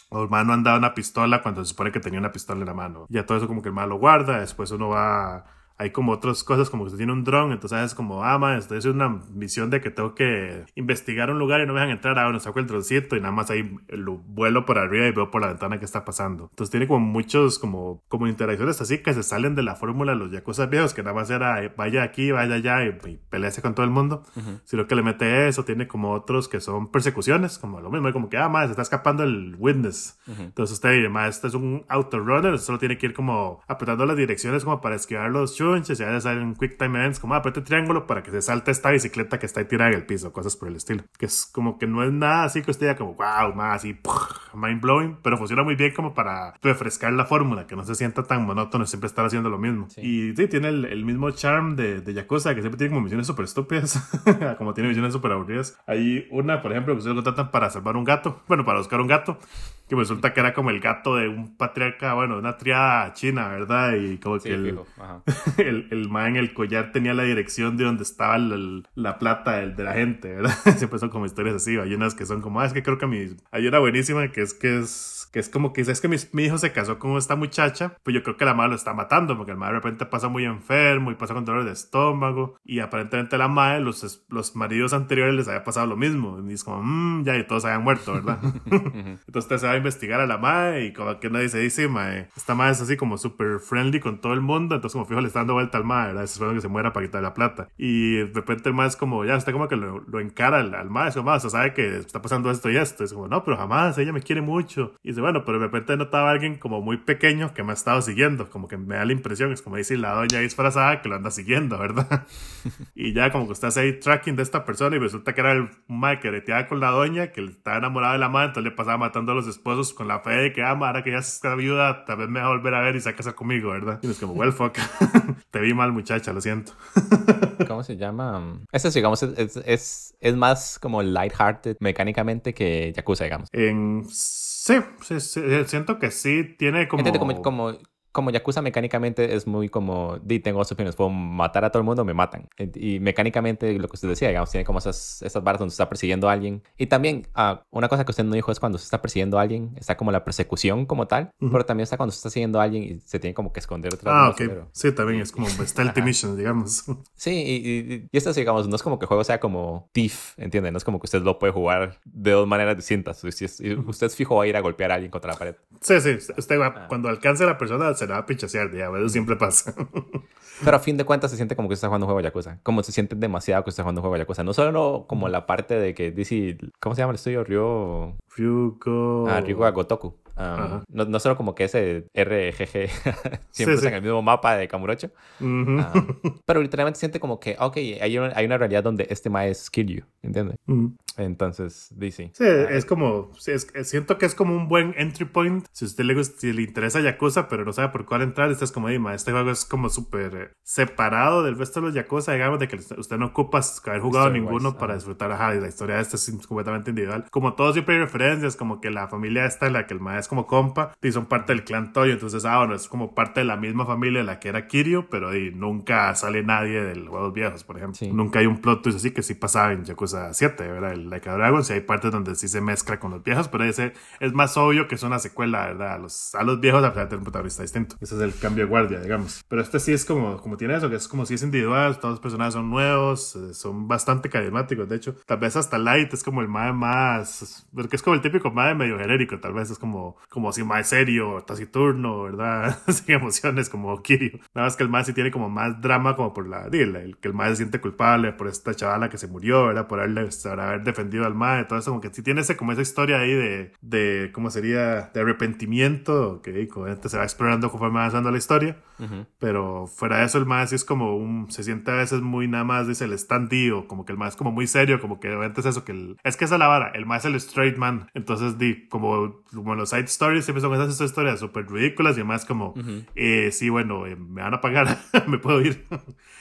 O el ma no andaba una pistola cuando se supone que tenía una pistola en la mano. Ya todo eso como que el ma lo guarda, después uno va hay como otras cosas, como que usted tiene un dron, entonces es como, ah, man, esto es una misión de que tengo que investigar un lugar y no me dejan entrar, ah, bueno, saco el droncito y nada más ahí lo vuelo por arriba y veo por la ventana que está pasando. Entonces tiene como muchos, como, como interacciones así que se salen de la fórmula de los Yakuza viejos, que nada más era, eh, vaya aquí, vaya allá y, y pelease con todo el mundo, sino que le mete eso, tiene como otros que son persecuciones, como lo mismo, como que, ah, man, se está escapando el Witness. Entonces usted man, este es un autorunner, solo tiene que ir como apretando las direcciones como para esquivar los chunches, ya salen quick time events como apriete triángulo para que se salte esta bicicleta que está ahí tirada en el piso, cosas por el estilo. Que es como que no es nada así que usted diga como wow, más así mind blowing, pero funciona muy bien como para refrescar la fórmula, que no se sienta tan monótono siempre estar haciendo lo mismo. Y sí, tiene el, mismo charm de, de Yakuza, que siempre tiene como misiones súper estúpidas, como tiene misiones súper aburridas. Hay una, por ejemplo, que ustedes lo tratan para salvar un gato, bueno, para buscar un gato, que resulta que era como el gato de un patriarca, bueno, de una triada china, ¿verdad? Y como que el, el, el en el collar tenía la dirección de donde estaba la, plata de, la gente, ¿verdad? Siempre son como historias así, hay unas que son como, ah, es que creo que mi... Hay una buenísima que es que es que es como que es que mi, hijo se casó con esta muchacha, pues yo creo que la madre lo está matando, porque el madre de repente pasa muy enfermo y pasa con dolores de estómago, y aparentemente la madre, los, los maridos anteriores les había pasado lo mismo, y es como, mmm, ya, y todos habían muerto, ¿verdad? entonces usted se va a investigar a la madre, y como que nadie se dice, mae, esta madre es así como súper friendly con todo el mundo, entonces como fijo le está dando vuelta al madre, ¿verdad? Esperando que se muera para quitar la plata. Y de repente el madre es como, ya, está como que lo, lo encara al, al madre, es como, o sea, sabe que está pasando esto y esto, es como, no, pero jamás, ella me quiere mucho. Y bueno, pero de repente notaba a alguien como muy pequeño que me ha estado siguiendo, como que me da la impresión, es como decir la doña disfrazada que lo anda siguiendo, ¿verdad? y ya como que estás ahí tracking de esta persona y resulta que era el mae que con la doña, que estaba enamorado de la madre, entonces le pasaba matando a los esposos con la fe de que, ah, ahora que ya está viuda, tal vez me va a volver a ver y se va a casar conmigo, ¿verdad? Y es como, well, fuck. Te vi mal, muchacha, lo siento. ¿Cómo se llama? Este, digamos, es, es, es más como lighthearted mecánicamente que Yakuza, digamos. En... Sí, sí, sí, siento que sí tiene como, como como Yakuza mecánicamente es muy como, di, tengo dos opciones, puedo matar a todo el mundo o me matan. Y mecánicamente, lo que usted decía, digamos, tiene como esas, esas barras donde se está persiguiendo a alguien. Y también, uh, una cosa que usted no dijo es cuando se está persiguiendo a alguien, está como la persecución como tal, pero también está cuando se está siguiendo a alguien y se tiene como que esconder detrás ah, de ok. Sí, también es como stealth mission, digamos. Sí, y, y, esto, digamos, no es como que el juego sea como Thief, ¿entiende? No es como que usted lo puede jugar de dos maneras distintas. Usted es fijo a ir a golpear a alguien contra la pared. Sí, sí. Usted va, ah. cuando alcance a la persona se la va a ya, eso siempre pasa. Pero a fin de cuentas se siente como que está jugando un juego de Yakuza. Como se siente demasiado que está jugando un juego de Yakuza. No solo como la parte de que dice, ¿cómo se llama el estudio? Ryo... Ryuko... Ah, Ryuko Gotoku. Um, no, no, solo como que ese RGG siempre sí, en el mismo mapa de Kamurocho. Um, pero literalmente siente como que, ok, hay una, hay una realidad donde este ma es kill you, ¿entiendes? Entonces, dice. Sí, es como, es, siento que es como un buen entry point. Si a usted le, si le interesa Yakuza, pero no sabe por cuál entrar, este es como, Dima, este juego es como súper eh, separado del resto de los Yakuza, digamos, de que usted no ocupa haber jugado ninguno para disfrutar, ajá, y la historia de este es completamente individual. Como todo siempre hay referencias, como que la familia esta en la que el ma es como compa y son parte del clan Toyo. Entonces, ah, bueno, es como parte de la misma familia de la que era Kiryu, pero ahí nunca sale nadie del Juegos Viejos, por ejemplo. Nunca hay un plot twist así que sí pasaba en Yakuza 7, ¿verdad? El Like a Dragon, sí hay partes donde sí se mezcla con los viejos, pero ese es más obvio que es una secuela, ¿verdad? A los, a los viejos, a tener un protagonista distinto. Ese es el cambio de guardia, digamos. Pero este sí es como, como tiene eso, que es como si es individual, todos los personajes son nuevos, eh, son bastante carismáticos, de hecho. Tal vez hasta Light es como el más, más, porque es como el típico mae medio genérico, tal vez es como como así más serio, taciturno, ¿verdad? Sin emociones como Kiryu. Nada más que el más sí tiene como más drama como por la, el, que el más se siente culpable por esta chavala que se murió, ¿verdad? Por haberle, por haber defendido al mae, todo eso como que sí tiene ese, como esa historia ahí de, de ¿cómo sería? De arrepentimiento, que se va explorando conforme va avanzando la historia. Pero fuera de eso, el más sí es como un, se siente a veces muy nada más, dice el standy o como que el más es como muy serio, como que obviamente es eso, que el, es que esa es la vara, el más es el straight man. Entonces, di, como, como los side stories siempre son esas historias súper ridículas y además como, eh, sí, bueno, eh, me van a pagar, me puedo ir.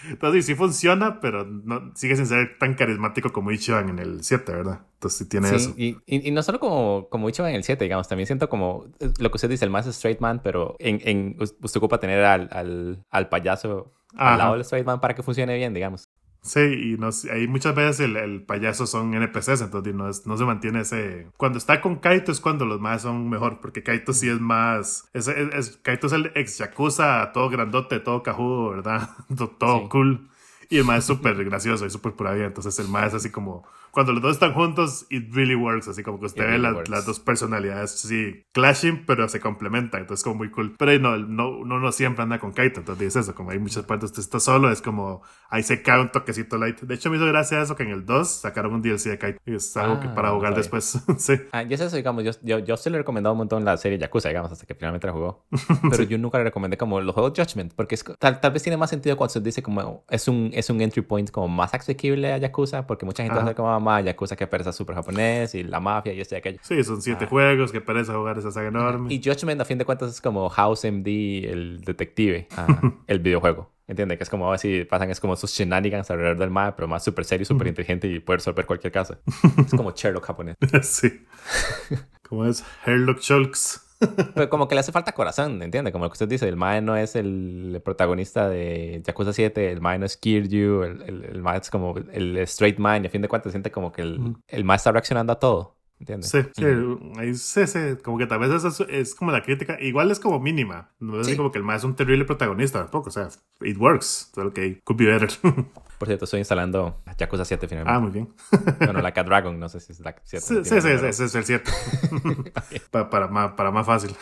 Entonces sí, funciona, pero no, sigue sin ser tan carismático como Ichiban en el 7, ¿verdad? Entonces sí tiene eso. Y, y, no solo como, como Ichiban en el 7, digamos, también siento como eh, lo que usted dice, el más straight man, pero en, en usted ocupa tener al, al, al payaso al lado del straight man para que funcione bien, digamos. Sí, y no, hay muchas veces el, el, payaso son NPCs, entonces no, no, se mantiene ese... Cuando está con Kaito es cuando los más son mejor, porque Kaito sí es más... Es, es, Kaito es el ex Yakuza, todo grandote, todo cajudo, ¿verdad? todo cool. Y el más es súper gracioso y súper pura vida, entonces el más es así como cuando los dos están juntos, it really works. Así como que usted ve las dos personalidades, sí, clashing, pero se complementan. Entonces, como muy cool. Pero no, no, no, no siempre anda con Kaito. Entonces, dices eso. Como hay muchas partes, usted está solo, es como ahí se cae un toquecito light. De hecho, me hizo gracia eso que en el 2 sacaron un DLC de Kaito. Y es algo que para ah, jugar después. sí. Ah, y es eso, digamos, yo, yo, yo se le he recomendado un montón la serie Yakuza, digamos, hasta que finalmente la jugó. Pero yo nunca le recomendé como los juegos Judgment, porque es, tal, tal vez tiene más sentido cuando se dice como es un, es un entry point como más asequible a Yakuza, porque mucha gente va a ser como, mamá, Yakuza que pereza super japonés y la mafia y este y aquello. Sí, son siete ah. juegos, que pereza jugar esa saga enorme. Y Judgment, a fin de cuentas, es como House MD, el detective, ah, el videojuego. ¿Entiendes? Que es como así pasan, es como sus shenanigans alrededor del mapa, pero más súper serio, súper inteligente y puede resolver cualquier caso. es como Sherlock japonés. sí. como es Sherlock Shulks. Pero como que le hace falta corazón, ¿entiendes? Como lo que usted dice, el Mae no es el protagonista de Yakuza 7, el Mae no es Kiryu, el, el, el Mae es como el straight man, y a fin de cuentas siente como que el, el Mae está reaccionando a todo. ¿Entiendes? Sí, sí, ahí sí, sí, como que tal vez es, es, como la crítica, igual es como mínima, no es como que el más es un terrible protagonista tampoco, o sea, it works, solo que could be better. Por cierto, estoy instalando Yakuza 7 finalmente. Ah, muy bien. bueno, la Cat Dragon, no sé si es la 7. Sí, sí, sí, ese es el 7. para, para, más, para más fácil.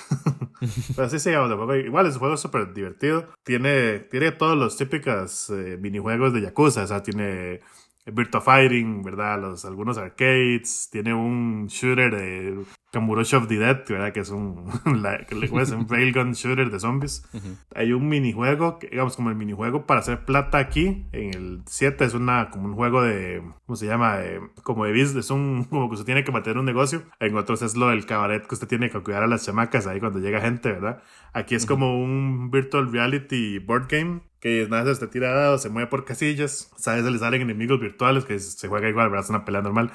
Pero sí, sí, igual ese juego es súper divertido. Tiene, tiene todos los típicos eh, minijuegos de Yakuza, o sea, tiene Virtua Fighting, ¿verdad? Los, algunos arcades, tiene un shooter de Kamurosh of the Dead, ¿verdad? Que es un, la, que le es un railgun shooter de zombies. Hay un minijuego, digamos, como el minijuego para hacer plata aquí, en el 7 es una, como un juego de, ¿cómo se llama? como de business, es un, como que usted tiene que mantener un negocio. En otros es lo del cabaret que usted tiene que cuidar a las chamacas ahí cuando llega gente, ¿verdad? Aquí es como un virtual reality board game que nada se está tirado, se mueve por casillas, sabes, le salen enemigos virtuales que se juega igual, ¿verdad? Es una pelea normal.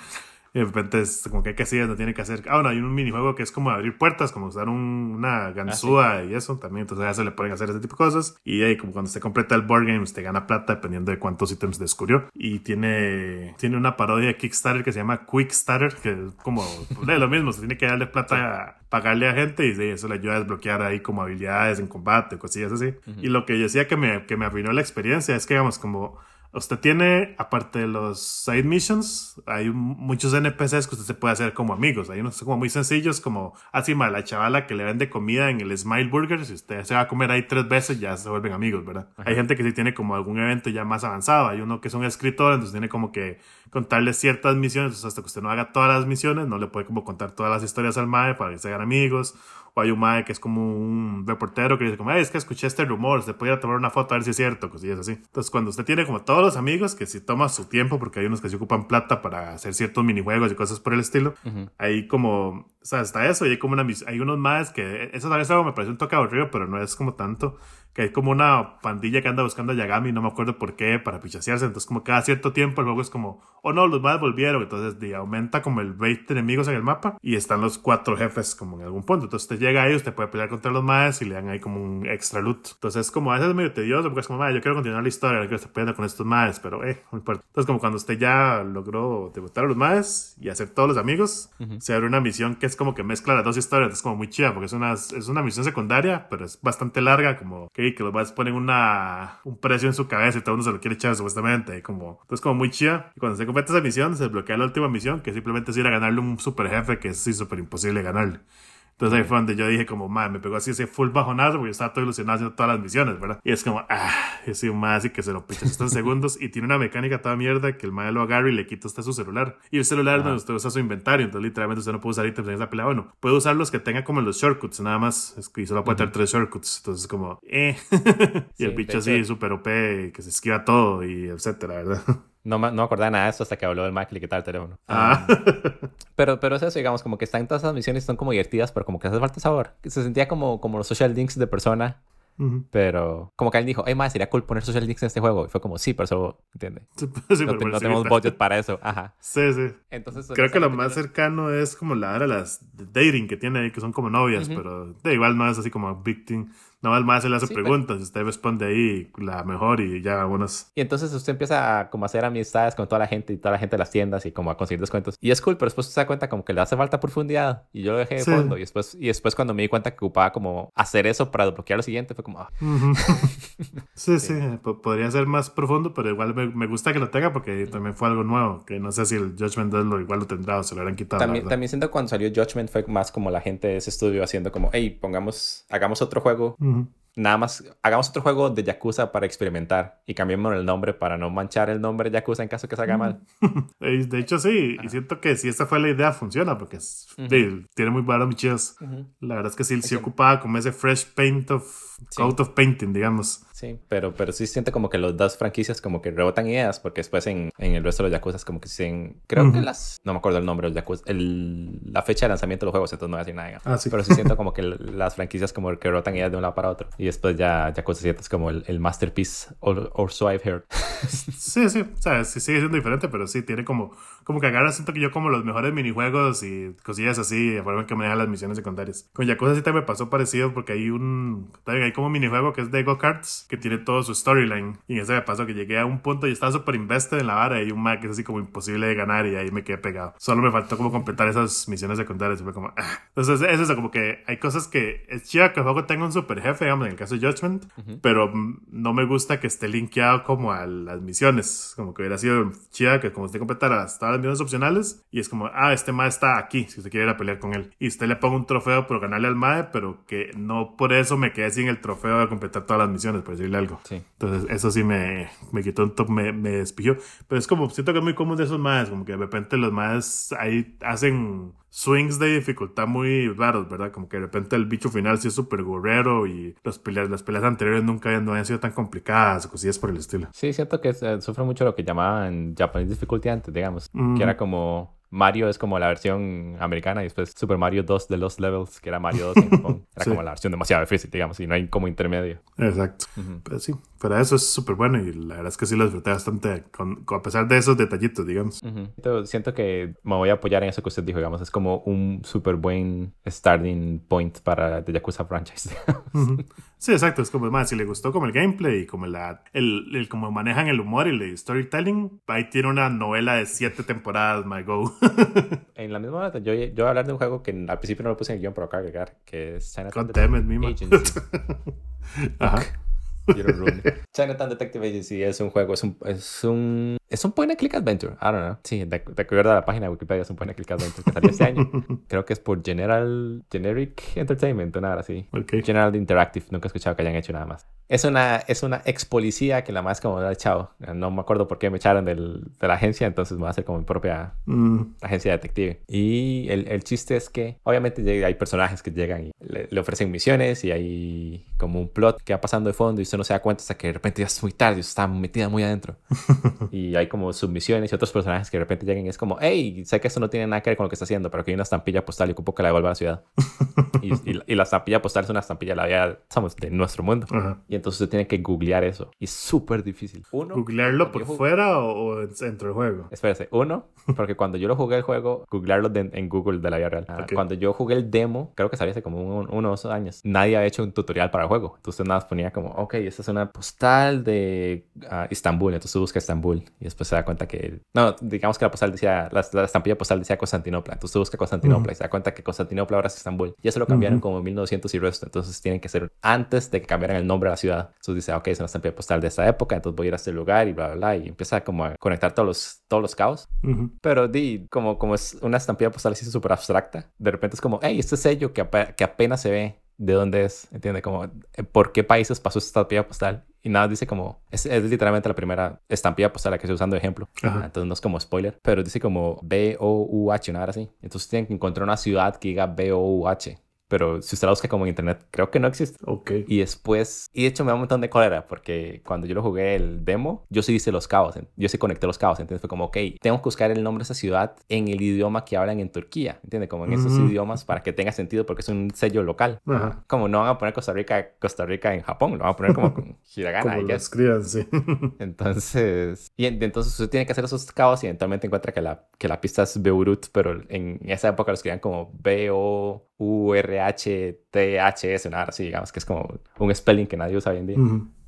Y de repente es como que hay casillas, no tiene que hacer. Ah, bueno, hay un minijuego que es como abrir puertas, como usar un, una ganzúa ah, y eso también. Entonces ya se le pueden hacer ese tipo de cosas. Y ahí, como cuando se completa el board game, usted gana plata dependiendo de cuántos ítems descubrió. Y tiene, tiene una parodia de Kickstarter que se llama Quick Starter, que es como pues, lo mismo, se tiene que darle plata a pagarle a gente y eso le ayuda a desbloquear ahí como habilidades en combate, cosillas así. Y lo que yo decía que me, que me arruinó la experiencia es que, digamos, como Usted tiene, aparte de los side missions, hay muchos NPCs que usted se puede hacer como amigos. Hay unos como muy sencillos, como así, ah, la chavala que le vende comida en el Smile Burger. Si usted se va a comer ahí tres veces, ya se vuelven amigos, ¿verdad? Hay gente que sí tiene como algún evento ya más avanzado. Hay uno que es un escritor, entonces tiene como que contarle ciertas misiones. hasta que usted no haga todas las misiones, no le puede como contar todas las historias al MAE para que se hagan amigos o hay un mae que es como un reportero que dice como, es que escuché este rumor, se puede tomar una foto a ver si es cierto, cosillas así. Entonces cuando usted tiene como todos los amigos que si toma su tiempo, porque hay unos que se ocupan plata para hacer ciertos minijuegos y cosas por el estilo, ahí como, o sea, está eso y hay como una, hay unos más que, eso también algo me parece un toque aburrido, pero no es como tanto que hay como una pandilla que anda buscando a Yagami, no me acuerdo por qué, para pichasearse. Entonces, como cada cierto tiempo el juego es como, oh no, los más volvieron. Entonces, aumenta como el rate de enemigos en el mapa y están los cuatro jefes como en algún punto. Entonces, usted llega ahí, usted puede pelear contra los más y le dan ahí como un extra loot. Entonces, como a veces es medio tedioso porque es como, yo quiero continuar la historia, quiero estar peleando con estos más, pero eh, muy fuerte. Entonces, como cuando usted ya logró debutar a los más y hacer todos los amigos, se abre una misión que es como que mezcla las dos historias. Es como muy chida porque es una, es una misión secundaria, pero es bastante larga, como que, que los más ponen una, un precio en su cabeza y todo el mundo se lo quiere echar supuestamente. como, entonces como muy chida. Y cuando se completa esa misión, se desbloquea la última misión, que simplemente es ir a ganarle un super jefe que es sí súper imposible ganarle. Entonces ahí fue donde yo dije como, madre, me pegó así ese full bajonazo porque yo estaba todo ilusionado haciendo todas las misiones, ¿verdad? Y es como, ah, es un más así que se lo pichas estos segundos y tiene una mecánica toda mierda que el madre lo agarra y le quita hasta su celular. Y el celular es donde usted usa su inventario, entonces literalmente usted no puede usar ítems en esa pelea. Bueno, puede usar los que tenga como los shortcuts, nada más, y solo puede tener tres shortcuts. Entonces como, eh. y el bicho así súper OP, que se esquiva todo y etcétera, ¿verdad? No, no me acordaba nada de eso hasta que habló del Mac y le quitaba el teléfono. Ah. pero, pero es eso, digamos, como que están todas esas misiones son como divertidas, pero como que hace falta sabor. Se sentía como, como los social links de persona. Pero como que él dijo, hey, más sería cool poner social links en este juego. Y fue como, sí, pero eso, ¿entiendes? no, tenemos budget para eso. Ajá. Sí, sí. Entonces, Creo que lo más cercano es como la de las dating que tiene ahí, que son como novias, pero de igual no es así como victim. Nada más se le hace pues. preguntas y usted responde ahí la mejor y ya buenas. Y entonces usted empieza a como hacer amistades con toda la gente y toda la gente de las tiendas y como a conseguir descuentos. Y es cool, pero después se da cuenta como que le hace falta profundidad y yo lo dejé de fondo. Y después, y después cuando me di cuenta que ocupaba como hacer eso para desbloquear lo siguiente, fue como... Ah. sí, sí, podría ser más profundo, pero igual me, gusta que lo tenga porque también fue algo nuevo, que no sé si el Judgment lo igual lo tendrá o se lo habrán quitado. También, también siento que cuando salió Judgment fue más como la gente de ese estudio haciendo como, hey, pongamos, hagamos otro juego nada más hagamos otro juego de Yakuza para experimentar y cambiemos el nombre para no manchar el nombre de Yakuza en caso que salga mal. de hecho, sí, y siento que si esta fue la idea, funciona porque tiene muy buenos michos. La verdad es que sí, sí ocupaba como ese fresh paint of coat of painting, digamos. Sí, pero, pero sí siente como que los dos franquicias como que rebotan ideas, porque después en, en el resto de los Yakuza como que se... Creo que las... No me acuerdo el nombre de los Yakuza. El, la fecha de lanzamiento de los juegos, entonces no voy a decir nada. Ah, sí. Pero sí siento como que las franquicias como que rebotan ideas de un lado para otro. Y después ya Yakuza 7 es como el, el masterpiece, or, or so I've heard. sí, sí. O sea, sí sigue siendo diferente, pero sí tiene como... Como que agarra, siento que yo como los mejores minijuegos y cosillas así, de forma que manejan las misiones secundarias. Con Yakuza 7 me pasó parecido porque hay un... También hay como un minijuego que es de go-karts, que tiene todo su storyline. Y en ese me pasó que llegué a un punto y estaba súper invested en la vara y un Mac es así como imposible de ganar y ahí me quedé pegado. Solo me faltó como completar esas misiones secundarias y fue como... Ah. Entonces es eso, como que hay cosas que es chida que el juego tenga un super jefe, digamos, en el caso de Judgment, pero no me gusta que esté linkeado como a las misiones. Como que hubiera sido chida que como usted completara todas las misiones opcionales y es como, ah, este MAE está aquí, si usted quiere ir a pelear con él. Y usted le ponga un trofeo por ganarle al MAE, pero que no por eso me quedé sin el trofeo de completar todas las misiones, por decirle algo. Sí. Entonces, eso sí me, me quitó un top, me, me Pero es como, siento que es muy común de esos más, como que de repente los más ahí hacen swings de dificultad muy raros, ¿verdad? Como que de repente el bicho final sí es súper gorrero y los peleas, las peleas anteriores nunca habían, no habían sido tan complicadas o cosillas por el estilo. Sí, siento que eh, sufre mucho lo que llamaban Japanese Difficulty antes, digamos, que era como Mario es como la versión americana y después Super Mario 2 de los levels, que era Mario 2 en Japón. Era como la versión demasiado difícil, digamos, y no hay como intermedio. Exacto. Pero sí, pero eso es súper bueno y la verdad es que sí lo disfruté bastante con, a pesar de esos detallitos, digamos. siento que me voy a apoyar en eso que usted dijo, digamos, es como un súper buen starting point para The Yakuza franchise. Sí, exacto. Es como más, si le gustó como el gameplay y como la, el, el como manejan el humor y el storytelling, ahí tiene una novela de siete temporadas, my go. en la misma hora, yo, yo voy a hablar de un juego que al principio no lo puse en el guion, pero acá agregar, que es Chinatown Detective Ajá. Chinatown Detective Agency es un juego, es un, es un es un point and click adventure. I don't know. Sí, de, acuerdo a la página de Wikipedia es un point and click adventure que salió este año. Creo que es por General Generic Entertainment, o nada así. General Interactive. Nunca he escuchado que hayan hecho nada más. Es una, es una ex policía que la más como ha echado. No me acuerdo por qué me echaron del, de la agencia, entonces me voy a hacer como mi propia mm. agencia detective. Y el, el, chiste es que, obviamente, hay personajes que llegan y le, ofrecen misiones y hay como un plot que va pasando de fondo y usted no se da cuenta hasta que de repente ya es muy tarde y usted está metida muy adentro. y hay como submisiones y otros personajes que de repente llegan y es como, hey, sé que esto no tiene nada que ver con lo que está haciendo, pero que hay una estampilla postal y ocupo que la devuelva a la ciudad. y, y, la estampilla postal es una estampilla la vida, somos de nuestro mundo. Y entonces usted tiene que googlear eso. Y es súper difícil. Uno, ¿Googlearlo por fuera o, dentro del juego? Espérese. Uno, porque cuando yo lo jugué el juego, googlearlo en Google de la vida real. Ah, cuando yo jugué el demo, creo que salió hace como unos años, nadie había hecho un tutorial para el juego. Entonces nada más ponía como, ok, esta es una postal de uh, Estambul. Entonces busca Estambul. Y después se da cuenta que... No, digamos que la postal decía... La, estampilla postal decía Constantinopla. Entonces busca Constantinopla y se da cuenta que Constantinopla ahora es Estambul. Y eso lo cambiaron como en 1900 y resto. Entonces tienen que ser antes de que cambiaran el nombre de la ciudad. Entonces dice, ok, es una estampilla postal de esta época, entonces voy a ir a este lugar y bla, bla, bla. Y empieza como a conectar todos los, todos los caos. Pero di, como, como es una estampilla postal así súper abstracta, de repente es como, hey, este sello que, que apenas se ve de dónde es, ¿entiende? Como, eh, ¿por qué países pasó esta estampilla postal? Y nada, dice como, es, es literalmente la primera estampilla postal la que estoy usando de ejemplo. Entonces no es como spoiler, pero dice como B-O-U-H, nada así. Entonces tienen que encontrar una ciudad que diga B-O-U-H pero si usted la busca como en internet, creo que no existe. Ok. Y después, y de hecho me da un montón de cólera, porque cuando yo lo jugué el demo, yo sí hice los cabos, yo sí conecté los cabos, entonces fue como, ok, tengo que buscar el nombre de esa ciudad en el idioma que hablan en Turquía, ¿entiendes? Como en esos idiomas para que tenga sentido, porque es un sello local. Como no van a poner Costa Rica, Costa Rica en Japón, lo van a poner como con hiragana. como lo escriban, sí. entonces, y entonces usted tiene que hacer esos cabos y eventualmente encuentra que la, que la pista es Beirut, pero en esa época lo escribían como B-O U-R-H-T-H-S, nada así, digamos, que es como un spelling que nadie usa hoy en día.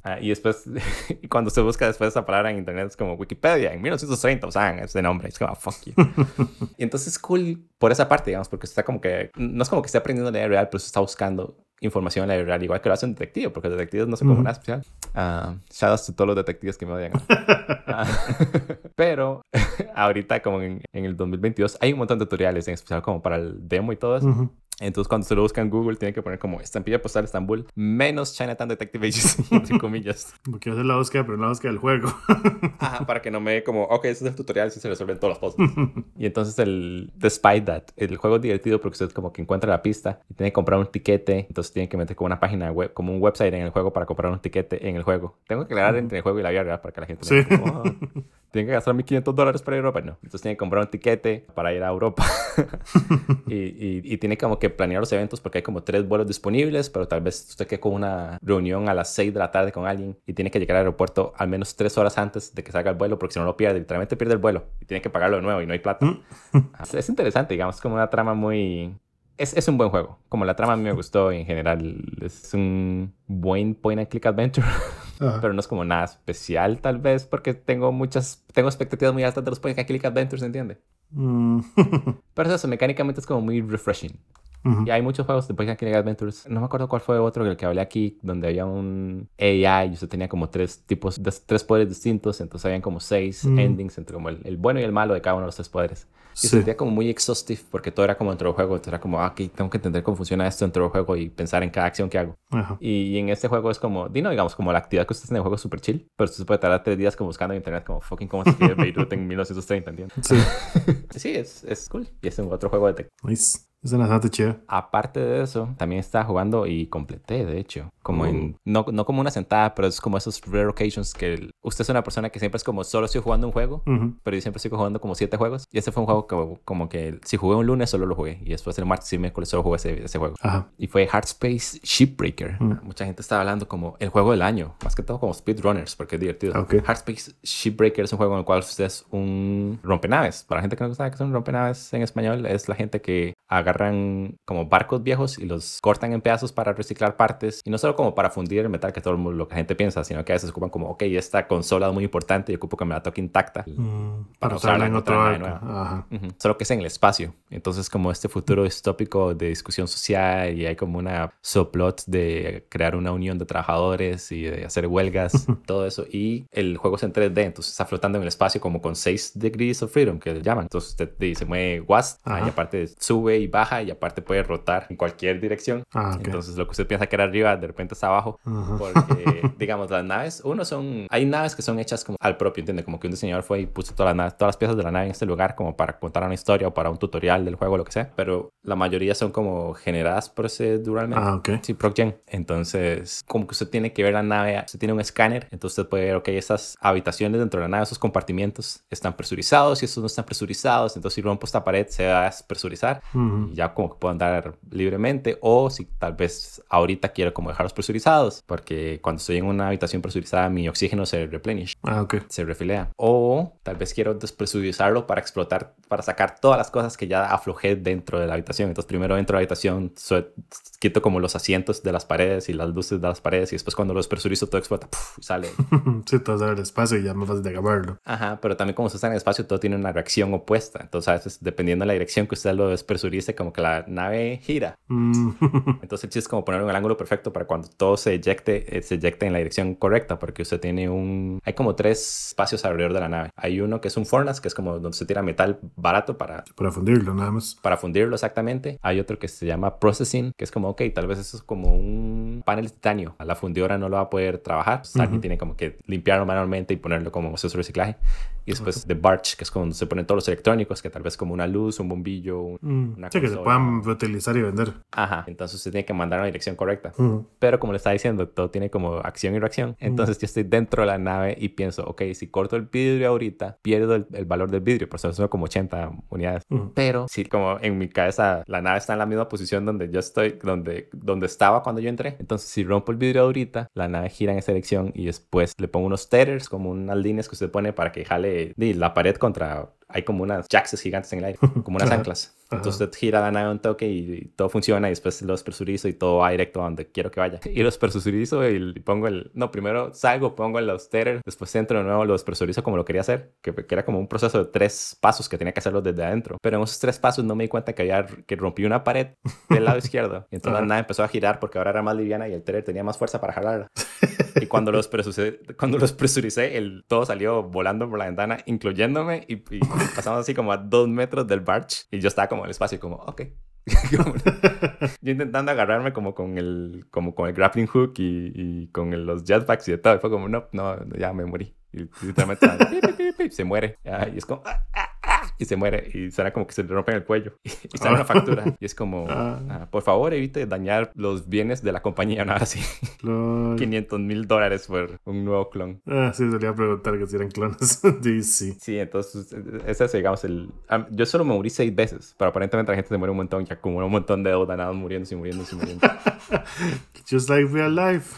Ah, y después, cuando se busca después esa palabra en internet, es como Wikipedia, en 1930 usan ese nombre, es como, fuck you. y entonces es cool por esa parte, digamos, porque está como que, no es como que esté aprendiendo de real, pero se está buscando información en la real, igual que lo hace un detective, porque los detectives no son como nada especial. Uh, shoutouts a todos los detectives que me odian. Ah, pero ahorita, como en, en, el 2022, hay un montón de tutoriales, en especial como para el demo y todo eso. Entonces, cuando se lo busca en Google, tiene que poner como estampilla postal Estambul menos Chinatown Detective Agency, entre comillas. Porque hacer la búsqueda, pero no la búsqueda del juego. Ajá, para que no me como, ok, ese es el tutorial y se resuelven todos los puzzles. y entonces, el Despite That, el juego es divertido porque usted como que encuentra la pista y tiene que comprar un tiquete. Entonces, tiene que meter como una página web, como un website en el juego para comprar un tiquete en el juego. Tengo que aclarar entre el juego y la vida real para que la gente sí. Oh, tiene que gastar 1.500 dólares para ir a Europa. No. Entonces, tiene que comprar un tiquete para ir a Europa. y, y, y tiene como que planear los eventos porque hay como tres vuelos disponibles, pero tal vez usted quede con una reunión a las 6 de la tarde con alguien y tiene que llegar al aeropuerto al menos tres horas antes de que salga el vuelo porque si no lo pierde, literalmente pierde el vuelo y tiene que pagarlo de nuevo y no hay plata. Mm. es interesante, digamos, como una trama muy... Es, es, un buen juego. Como la trama a mí me gustó en general. Es un buen point and click adventure. Pero no es como nada especial, tal vez, porque tengo muchas. Tengo expectativas muy altas de los point and click adventures, ¿entiende? Mm. Pero eso, mecánicamente es como muy refreshing. Y hay muchos juegos de Point and Click Adventures. No me acuerdo cuál fue otro del que hablé aquí, donde había un AI y usted tenía como tres tipos, de, tres poderes distintos. Entonces habían como seis endings entre como el, el, bueno y el malo de cada uno de los tres poderes. Y se sentía como muy exhaustive porque todo era como dentro del juego. Entonces era como, ah, aquí tengo que entender cómo funciona esto dentro del juego y pensar en cada acción que hago. Y, en este juego es como, dino, digamos, como la actividad que usted hace en el juego es súper chill, pero usted se puede tardar tres días como buscando en internet, como fucking cómo se escribe Beirut en 1930, ¿entiendes? Sí. sí, es, es cool. Y es un otro juego de tech. Nice. Es bastante chido. Aparte de eso, también estaba jugando y completé, de hecho. Como en. No, no como una sentada, pero es como esos rare occasions que usted es una persona que siempre es como solo estoy jugando un juego, pero yo siempre estoy jugando como siete juegos. Y ese fue un juego que, como que si jugué un lunes solo lo jugué. Y después el martes y miércoles solo jugué ese, ese juego. Y fue Hardspace Shipbreaker. Mucha gente estaba hablando como el juego del año. Más que todo como Speedrunners, porque es divertido. Okay. Hardspace Shipbreaker es un juego en el cual usted es un rompenaves. Para la gente que no sabe que es un rompenaves en español, es la gente que agarran como barcos viejos y los cortan en pedazos para reciclar partes. Y no solo como para fundir el metal, que todo lo que la gente piensa, sino que a veces ocupan como, ok, esta consola es muy importante y ocupo que me la toque intacta. Mm, para, usarla en otro nueva. Solo que es en el espacio. Entonces como este futuro distópico de discusión social y hay como una subplot de crear una unión de trabajadores y de hacer huelgas, todo eso. Y el juego es en 3D, entonces está flotando en el espacio como con 6 degrees of freedom, que le llaman. Entonces usted se mueve WASP y aparte sube y baja y aparte puede rotar en cualquier dirección. Ah, Entonces lo que usted piensa que era arriba, de repente está abajo. Porque, digamos, las naves, uno son, hay naves que son hechas como al propio, ¿entiende? Como que un diseñador fue y puso todas las, naves, todas las piezas de la nave en este lugar como para contar una historia o para un tutorial del juego, lo que sea. Pero la mayoría son como generadas proceduralmente. Ah, ok. Sí, ProcGen. Entonces, como que usted tiene que ver la nave, usted tiene un escáner, entonces usted puede ver, ok, esas habitaciones dentro de la nave, esos compartimientos están presurizados y esos no están presurizados. Entonces, si rompo esta pared, se va a despresurizar y ya como que puedo andar libremente o si tal vez ahorita quiero como dejarlos presurizados porque cuando estoy en una habitación presurizada mi oxígeno se replenish, ah, okay. se refilea o tal vez quiero despresurizarlo para explotar, para sacar todas las cosas que ya aflojé dentro de la habitación. Entonces primero dentro de la habitación quito como los asientos de las paredes y las luces de las paredes y después cuando lo despresurizo todo explota, sale. sí, todo sale el espacio y ya me vas de acabarlo. Ajá, pero también como se está en el espacio todo tiene una reacción opuesta. Entonces a veces dependiendo de la dirección que usted lo despresurice como que la nave gira. Mm. Entonces el chiste es como ponerlo en el ángulo perfecto para cuando todo se eyecte, eh, se eyecte en la dirección correcta, porque usted tiene un... Hay como tres espacios alrededor de la nave. Hay uno que es un furnace, que es como donde se tira metal barato para... Para fundirlo, nada más. Para fundirlo, exactamente. Hay otro que se llama processing, que es como, ok, tal vez eso es como un panel de titanio. A la fundidora no lo va a poder trabajar. alguien tiene como que limpiarlo manualmente y ponerlo como proceso de reciclaje. Y después de barge, que es donde se ponen todos los electrónicos, que tal vez como una luz, un bombillo, mm. una sí, que se puedan utilizar y vender. Ajá, entonces usted tiene que mandar a la dirección correcta. Pero como le estaba diciendo, todo tiene como acción y reacción. Entonces yo estoy dentro de la nave y pienso, ok, si corto el vidrio ahorita, pierdo el, valor del vidrio, por eso son como 80 unidades. Pero si como en mi cabeza la nave está en la misma posición donde yo estoy, donde, donde estaba cuando yo entré, entonces si rompo el vidrio ahorita, la nave gira en esa dirección y después le pongo unos tethers, como unas líneas que usted pone para que jale la pared contra hay como unas jaxes gigantes en el aire, como unas anclas. Entonces usted gira la nave un toque y, todo funciona y después lo presurizo y todo va directo a donde quiero que vaya. Y los presurizo y pongo el... No, primero salgo, pongo el austerer, después entro de nuevo, los presurizo como lo quería hacer, que, era como un proceso de tres pasos que tenía que hacerlo desde adentro. Pero en esos tres pasos no me di cuenta que había que rompí una pared del lado izquierdo. Y entonces la nave empezó a girar porque ahora era más liviana y el terer tenía más fuerza para jalarla. y cuando los presuricé, cuando los presuricé, el, todo salió volando por la ventana, incluyéndome y, y pasamos así como a dos metros del barge y yo estaba como en el espacio como, ok. yo intentando agarrarme como con el, como con el grappling hook y, y con los jetpacks y todo. Y fue como, no, no, ya me morí. Y literalmente se muere. Y es como, ah, ah, y se muere y suena como que se le rompe el cuello y, sale una factura. Y es como ah. Ah, por favor evite dañar los bienes de la compañía nada así. 500 mil dólares por un nuevo clon. Ah sí se le iba a preguntar que si eran clones. Sí sí. Entonces ese es digamos el yo solo me morí seis veces pero aparentemente la gente se muere un montón ya como un montón de deuda nada muriendo y muriendo y muriendo. Just like real life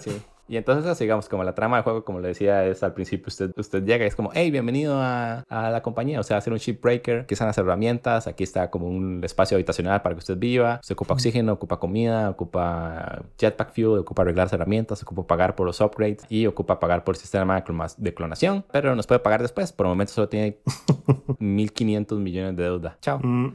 sí Y entonces, digamos, como la trama del juego, como le decía, es al principio usted, usted llega y es como, hey, bienvenido a, a la compañía, o sea, hacer un shipbreaker, que están las herramientas, aquí está como un espacio habitacional para que usted viva, se ocupa oxígeno, ocupa comida, ocupa jetpack fuel, ocupa arreglar las herramientas, ocupa pagar por los upgrades y ocupa pagar por el sistema de clonación, pero nos puede pagar después, por el momento solo tiene 1.500 millones de deuda. Chao. Mm.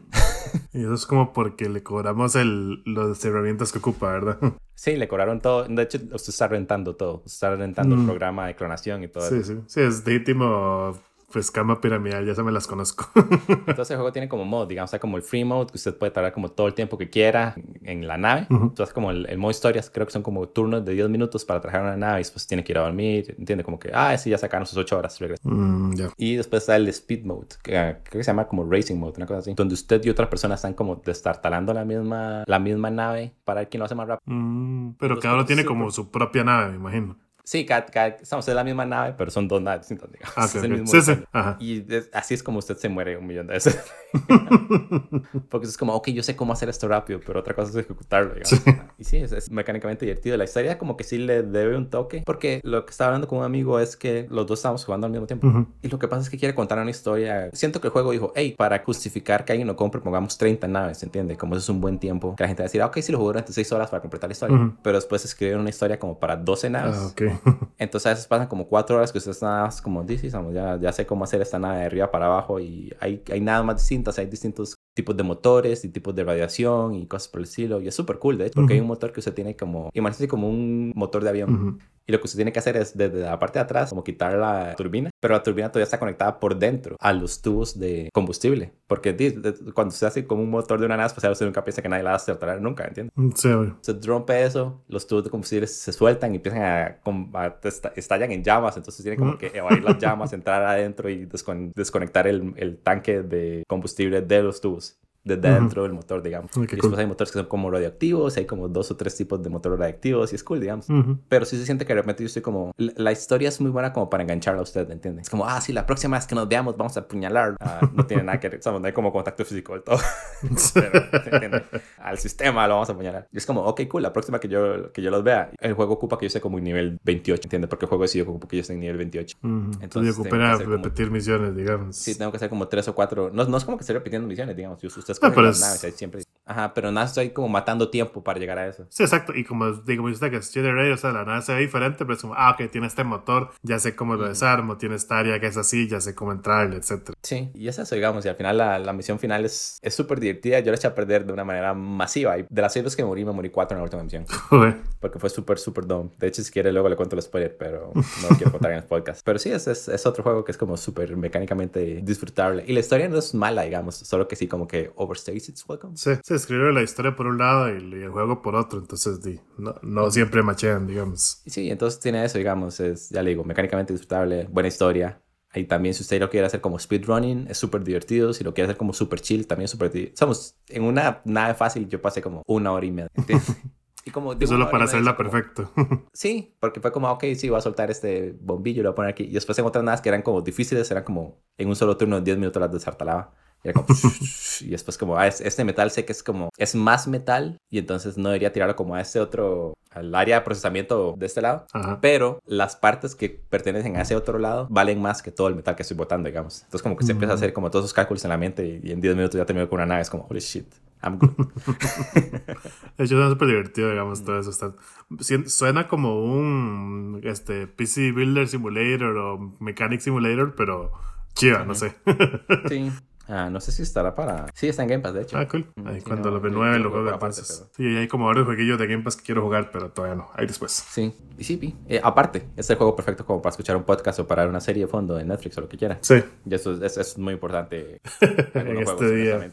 Y eso es como porque le cobramos el, las herramientas que ocupa, ¿verdad? Sí, le cobraron todo. De hecho, usted está rentando todo. Está rentando el mm. programa de clonación y todo sí, eso. Sí, sí. Es legítimo pues cama piramidal, ya se me las conozco. Entonces el juego tiene como mod, digamos, o como el free mode, que usted puede tardar como todo el tiempo que quiera en la nave. Entonces como el, modo historias, creo que son como turnos de 10 minutos para trabajar una nave y después tiene que ir a dormir, entiende como que, ah, sí, ya sacaron sus 8 horas, mm, Y después está el speed mode, que ah, creo que se llama como racing mode, una cosa así, donde usted y otra persona están como destartalando la misma, la misma nave para ver quién lo hace más rápido. Mm, pero cada uno tiene como su propia nave, me imagino. Sí, estamos en la misma nave, pero son dos naves distintas, digamos. Ah, es el mismo sí, sí. Y así es como usted se muere un millón de veces. Porque es como, ok, yo sé cómo hacer esto rápido, pero otra cosa es ejecutarlo, digamos. Y sí, es, mecánicamente divertido. La historia como que sí le debe un toque, porque lo que estaba hablando con un amigo es que los dos estábamos jugando al mismo tiempo. Y lo que pasa es que quiere contar una historia. Siento que el juego dijo, hey, para justificar que alguien lo compre, pongamos 30 naves, ¿entiende? Como eso es un buen tiempo. Que la gente va a decir, ah, ok, sí lo jugué durante 6 horas para completar la historia. Pero después escribieron una historia como para 12 naves. Ah, ok. Entonces a veces pasan como cuatro horas que ustedes están como, dices, ya, ya sé cómo hacer esta nave de arriba para abajo y hay, hay nada más distintas, hay distintos tipos de motores y tipos de radiación y cosas por el estilo. Y es súper cool, de hecho, porque hay un motor que usted tiene como, imagínese como un motor de avión. Y lo que usted tiene que hacer es desde la parte de atrás, como quitar la turbina, pero la turbina todavía está conectada por dentro a los tubos de combustible. Porque cuando usted hace como un motor de una nave espacial, usted nunca piensa que nadie la va a acertar nunca, ¿entiende? Mm, sí, Se rompe eso, los tubos de combustible se sueltan y empiezan a, estallan en llamas, entonces tiene como que evadir las llamas, entrar adentro y desconectar el, el tanque de combustible de los tubos desde dentro del motor, digamos. y después hay motores que son como radioactivos, hay como dos o tres tipos de motores radioactivos y es cool, digamos. Pero sí se siente que de repente yo estoy como... La, historia es muy buena como para engancharla a usted, ¿entiende? Es como, ah, sí, la próxima vez que nos veamos vamos a apuñalar. Ah, no tiene nada que ver, no hay como contacto físico del todo. Pero, Al sistema lo vamos a apuñalar. Y es como, ok, cool, la próxima que yo, que yo los vea, el juego ocupa que yo esté como en nivel 28, ¿entiende? Porque el juego sí ocupa que yo esté en nivel 28. Entonces, ocupa repetir misiones, digamos. Sí, tengo que hacer como tres o cuatro. No, no es como que esté repitiendo misiones, digamos. Usted es como siempre. Ajá, pero nada, estoy como matando tiempo para llegar a eso. Sí, exacto. Y como digo, usted que es Jedi o sea, la nave se ve diferente, pero es como, ah, ok, tiene este motor, ya sé cómo lo desarmo, tiene esta área que es así, ya sé cómo entrarle, etc. Sí, y es eso, digamos. Y al final la, la misión final es súper divertida. Yo la eché a perder de una manera masiva. Y de las seis veces que morí, me morí cuatro en la última misión. Porque fue súper, súper dumb. De hecho, si quiere, luego le cuento el spoiler, pero no lo quiero contar en el podcast. Pero sí, es, es, es otro juego que es como súper mecánicamente disfrutable. Y la historia no es mala, digamos, solo que sí, como que overstays its welcome. Sí, sí escribe la historia por un lado y el juego por otro, entonces no, no siempre machean, digamos. Sí, entonces tiene eso, digamos, es, ya le digo, mecánicamente disfrutable, buena historia. Y también si usted lo quiere hacer como speedrunning, es súper divertido. Si lo quiere hacer como super chill, también es súper divertido. Somos en una nave fácil, yo pasé como una hora y media. Y como Solo para hacerla perfecto. sí, porque fue como, ok, sí, voy a soltar este bombillo, lo voy a poner aquí. Y después en otras naves que eran como difíciles, eran como en un solo turno de 10 minutos las desartalaba. Y, después como, ah, este metal sé que es como, es más metal y entonces no debería tirarlo como a este otro, al área de procesamiento de este lado. Pero las partes que pertenecen a ese otro lado valen más que todo el metal que estoy botando, digamos. Entonces como que se empieza a hacer como todos esos cálculos en la mente y, en 10 minutos ya termino con una nave. Es como, holy shit. I'm good. de hecho, es súper divertido, digamos, todo eso. Está... Suena como un este, PC Builder Simulator o Mechanic Simulator, pero chiva, no sé. sí. Ah, no sé si estará para. Sí, está en Game Pass, de hecho. Ah, cool. Mm, ahí cuando lo renueve lo juego aparte, Sí, hay como varios jueguillos de Game Pass que quiero jugar, pero todavía no. Ahí después. Sí, y sí, eh, aparte, es el juego perfecto como para escuchar un podcast o para una serie de fondo en Netflix o lo que quiera. Sí. Y eso, es muy importante en este día.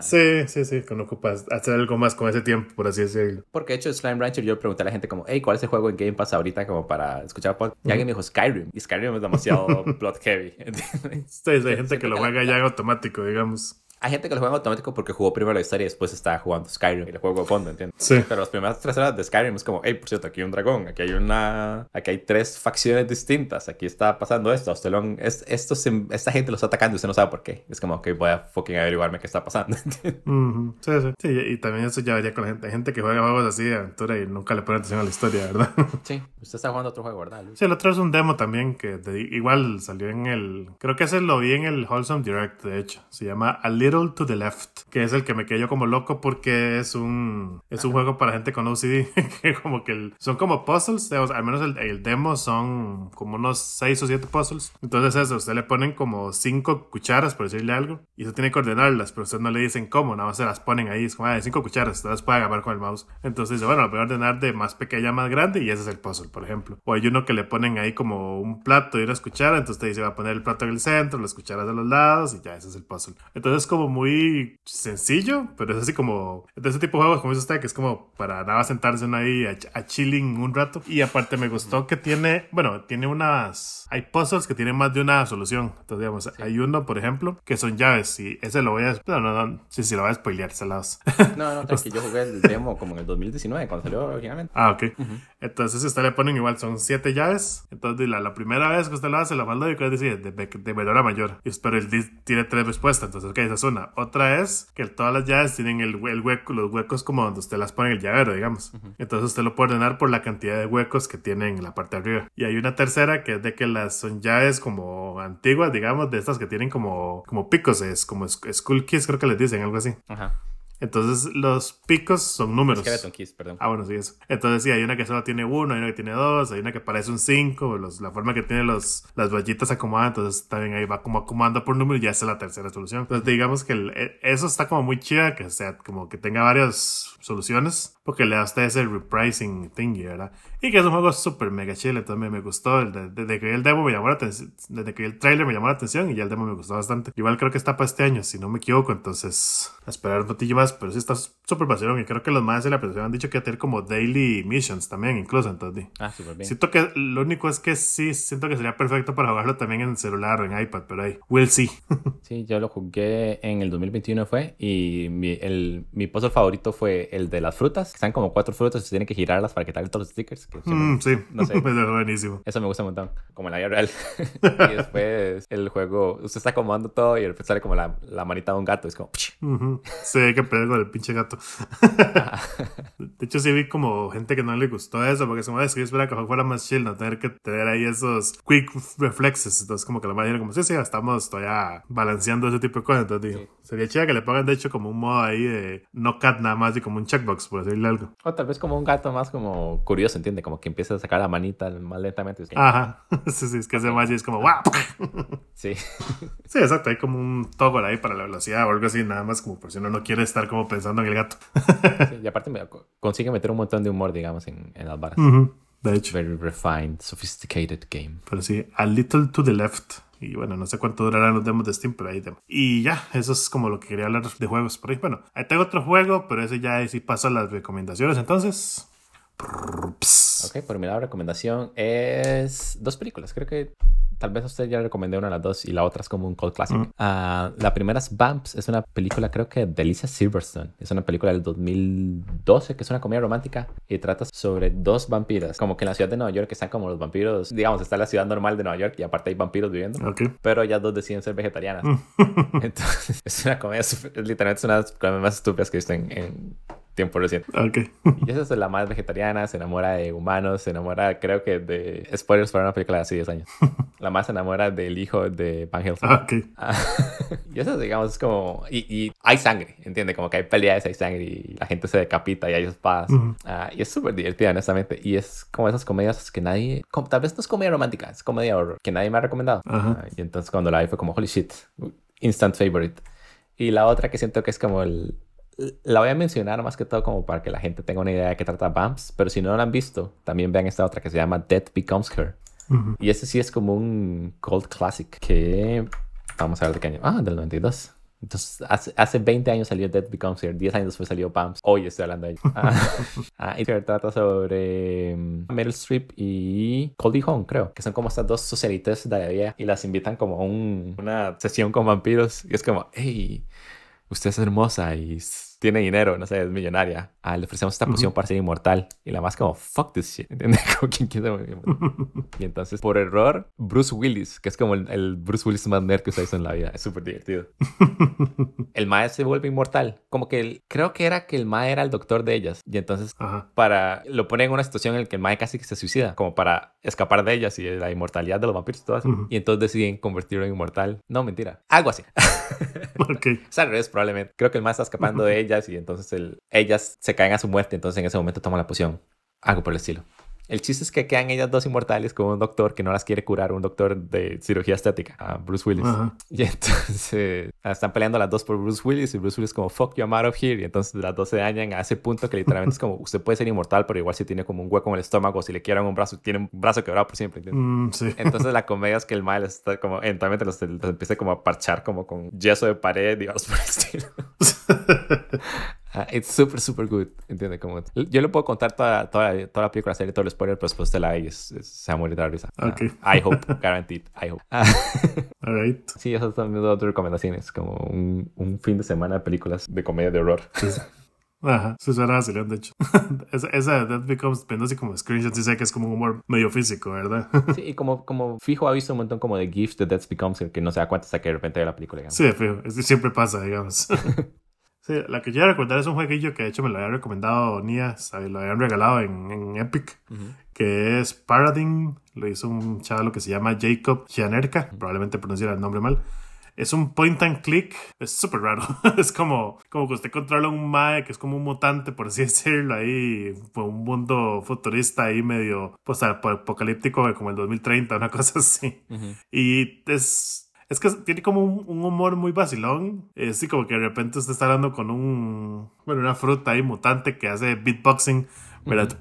Sí, sí, sí, cuando ocupas hacer algo más con ese tiempo, por así decirlo. Porque de hecho Slime Rancher yo le pregunté a la gente como, hey, ¿cuál es el juego en Game Pass ahorita como para escuchar podcast? Y alguien me dijo Skyrim. Y Skyrim es demasiado plot heavy. sí, hay gente que lo juega ya en automático, digamos. Hay gente que lo juega en automático porque jugó primero la historia y después está jugando Skyrim y el juego de fondo, ¿entiendes? Sí. Pero las primeras tres horas de Skyrim es como, hey, por cierto, aquí hay un dragón, aquí hay una, aquí hay tres facciones distintas, aquí está pasando esto, a usted lo es, esto se- esta gente lo está atacando y usted no sabe por qué. Es como, ok, voy a fucking averiguarme qué está pasando. Ujú, Sí, sí. Sí, y también eso ya varía con la gente. Hay gente que juega juegos así de aventura y nunca le pone atención a la historia, ¿verdad? sí, usted está jugando otro juego, ¿verdad? Luis? Sí, el otro es un demo también que de- igual salió en el. Creo que ese lo vi en el Wholesome Direct, de hecho. Se llama A Little to the Left, que es el que me quedé yo como loco porque es un es un juego para gente con OCD. que como que el- son como puzzles, digamos, al menos el, el demo son como unos 6 o 7 puzzles. Entonces, eso, usted le ponen como 5 cucharas, por decirle algo, y usted tiene que ordenarlas, pero usted no le dicen cómo, nada más se las ponen ahí. Es como, ah, 5 cucharas, usted las puede agarrar con el mouse. Entonces, dice, bueno, lo voy a ordenar de más pequeña a más grande y ese es el puzzle, por ejemplo. O hay uno que le ponen ahí como un plato y unas cucharas, entonces usted dice, va a poner el plato en el centro, las cucharas de los lados y ya, ese es el puzzle. Entonces es como muy sencillo, pero es así como, de ese tipo de juegos, como dice usted, que es como para nada sentarse uno ahí a, a chilling un rato. Y aparte me gustó que tiene, bueno, tiene unas, hay puzzles que tienen más de una solución. Entonces, digamos, hay uno, por ejemplo, que son llaves y ese lo voy a, no, no, no, sí, sí, lo voy a spoilear, salados. No, no, tranqui, yo jugué el demo como en el 2019, cuando salió originalmente. Ah, ok. Entonces, si usted le ponen igual, son siete llaves. Entonces, la, la primera vez que usted lo hace, la manda y que dice de, de, menor a mayor. Y- Pero el dis tiene tres respuestas. Entonces, ok, esa es una. Otra es que todas las llaves tienen el, el hueco, los huecos como donde usted las pone en el llavero, digamos. Entonces, usted lo puede ordenar por la cantidad de huecos que tiene en la parte de arriba. Y hay una tercera que es de que las son llaves como antiguas, digamos, de estas que tienen como, como picos, es como skull keys, creo que les dicen, algo así. Ajá. Entonces, los picos son números. Skeleton Keys, perdón. Ah, bueno, sí, eso. Entonces, sí, hay una que solo tiene uno, hay una que tiene dos, hay una que parece un cinco, los, la forma que tiene los, las vallitas acomodadas, entonces también ahí va como acomodando por número y ya es la tercera solución. Entonces, digamos que el- e- eso está como muy chida, que sea como que tenga varias soluciones, porque le da a usted ese repricing thingy, ¿verdad? Y que es un juego súper mega chile, también me gustó. el de- Desde que vi el demo me llamó la atención, desde que vi el trailer me llamó la atención y ya el demo me gustó bastante. Igual creo que está para este año, si no me equivoco, entonces a esperar un poquillo más, pero sí está súper vacilón y creo que los más de la presentación han dicho que va a tener como daily missions también, incluso, entonces. Ah, súper bien. Siento que lo único es que sí, siento que sería perfecto para jugarlo también en celular o en iPad, pero ahí, we'll see. Sí, yo lo jugué en el 2021 fue y mi, el, mi puzzle favorito fue el de las frutas, que están como cuatro frutas y se tienen que girarlas para quitarle todos los stickers. Que Mm, sí, no sé. es buenísimo. Eso me gusta un montón, como en la vida real. y después el juego, usted está acomodando todo y de repente sale como la, la manita de un gato, es como... Ujú. Sí, hay que pelear con el pinche gato. de hecho, sí vi como gente que no le gustó eso, porque se me decía, espera que el juego fuera más chill, no tener que tener ahí esos quick reflexes. Entonces, como que la mayoría como, sí, sí, estamos todavía balanceando ese tipo de cosas. Entonces, digo, sería chida que le pongan, de hecho, como un modo ahí de no cat nada más y como un checkbox, por decirle algo. O tal vez como un gato más como curioso, ¿entiende? Como que empieza a sacar la manita más lentamente. Ajá, sí, sí, es que ese más y es como, ¡guau! Sí. Sí, exacto, hay como un toggle ahí para la velocidad o algo así, nada más como por si uno no quiere estar como pensando en el gato. Sí, Y aparte me, consigue meter un montón de humor, digamos, en, en las varas. Ujú, De hecho. Very refined, sophisticated game. Pero sí, a little to the left. Y bueno, no sé cuánto durarán los demos de Steam, pero ahí demo. Y ya, eso es como lo que quería hablar de juegos por ahí. Bueno, ahí tengo otro juego, pero ese ya sí paso a las recomendaciones. Entonces. Ok, por mi lado, recomendación es dos películas. Creo que tal vez a usted ya le recomendé una de las dos y la otra es como un cult classic. Mm. Ah, la primera es Bumps, es una película, creo que de Alicia Silverstone. Es una película del 2012 que es una comedia romántica y trata sobre dos vampiras. Como que en la ciudad de Nueva York están como los vampiros, digamos, está la ciudad normal de Nueva York y aparte hay vampiros viviendo. Ok. Pero ellas dos deciden ser vegetarianas. Entonces, es una comedia, súper- literalmente es una de las comedias más estúpidas que he visto en, en tiempo reciente. Ok. Y esa es la más vegetariana, se enamora de humanos, se enamora, creo que de... Spoilers para una película de hace 10 años. La más se enamora del hijo de Van Helsing. Ok. Ah, y eso, digamos, es como... Y, y hay sangre, ¿entiende? Como que hay peleas, hay sangre y la gente se decapita y hay espadas. Ujú. Ah, y es súper divertida, honestamente. Y es como esas comedias que nadie... como- tal vez no es comedia romántica, es comedia horror, que nadie me ha recomendado. Ajá. Ah, y entonces cuando la vi fue como, holy shit, instant favorite. Y la otra que siento que es como el... La voy a mencionar más que todo como para que la gente tenga una idea de qué trata Bumps, pero si no la han visto, también vean esta otra que se llama Death Becomes Her. Y este sí es como un cult classic que... Vamos a ver de qué año. Ah, del 92. Entonces, hace, hace 20 años salió Death Becomes Her, 10 años después salió Bumps. Hoy estoy hablando de ella. Ah, ah, y trata sobre mm, Meryl Streep y Goldie Hawn, creo, que son como estas dos socialites de la vida y las invitan como a un- una sesión con vampiros. Y es como, hey, usted es hermosa y tiene dinero, no sé, es millonaria. Ah, le ofrecemos esta poción para ser inmortal. Y la más como, fuck this shit. ¿Entiendes? Como quien quiere Y entonces, por error, Bruce Willis, que es como el, Bruce Willis más nerd que usted hizo en la vida. Es súper divertido. el mae se vuelve inmortal. Como que él, creo que era que el mae era el doctor de ellas. Y entonces, para, lo pone en una situación en la que el mae casi que se suicida, como para escapar de ellas y de la inmortalidad de los vampiros y todo eso. Y entonces deciden convertirlo en inmortal. No, mentira. Algo así. ok. O al revés, probablemente. Creo que el mae está escapando de ellas y entonces el, ellas se caen a su muerte. Entonces en ese momento toma la poción. Algo por el estilo. El chiste es que quedan ellas dos inmortales con un doctor que no las quiere curar, un doctor de cirugía estética, a Bruce Willis. Y entonces están peleando las dos por Bruce Willis y Bruce Willis como, fuck you, I'm out of here. Y entonces las dos se dañan a ese punto que literalmente es como, usted puede ser inmortal, pero igual si tiene como un hueco en el estómago, si le quiebran un brazo, tiene un brazo quebrado por siempre. Mm, sí. Entonces la comedia es que el mal está como, eventualmente los, los empieza como a parchar como con yeso de pared, digamos, por el estilo. Es súper, súper good. ¿Entiendes? Como, yo le puedo contar toda, toda, toda la película, la serie, todo el spoiler, pero después de la y se va a morir de la risa. Ok. I hope, guaranteed. I hope. Alright. Sí, esas son mis dos recomendaciones. Como un, un, fin de semana de películas de comedia de horror. Ajá, se suena vacilón, de hecho. esa, esa That Becomes, viendo así como screenshots, y sé que es como un humor medio físico, ¿verdad? sí, y como, como fijo ha visto un montón como de GIFs de Death Becomes que no se da cuenta hasta que de repente ve la película. Digamos. Sí, fijo, siempre pasa, digamos. Sí, la que quiero recordar es un jueguillo que de hecho me lo había recomendado Nia, lo habían regalado en, en Epic, que es Paradigm, lo hizo un chaval que se llama Jacob Gianerka, probablemente pronunciara el nombre mal. Es un point and click, es súper raro. es como, como que usted controla un Mae que es como un mutante, por así decirlo, ahí, un mundo futurista ahí medio pues, apocalíptico como el 2030, una cosa así. Y es es que tiene como un, humor muy vacilón. Es así como que de repente usted está hablando con un. Bueno, una fruta ahí mutante que hace beatboxing. ¿verdad?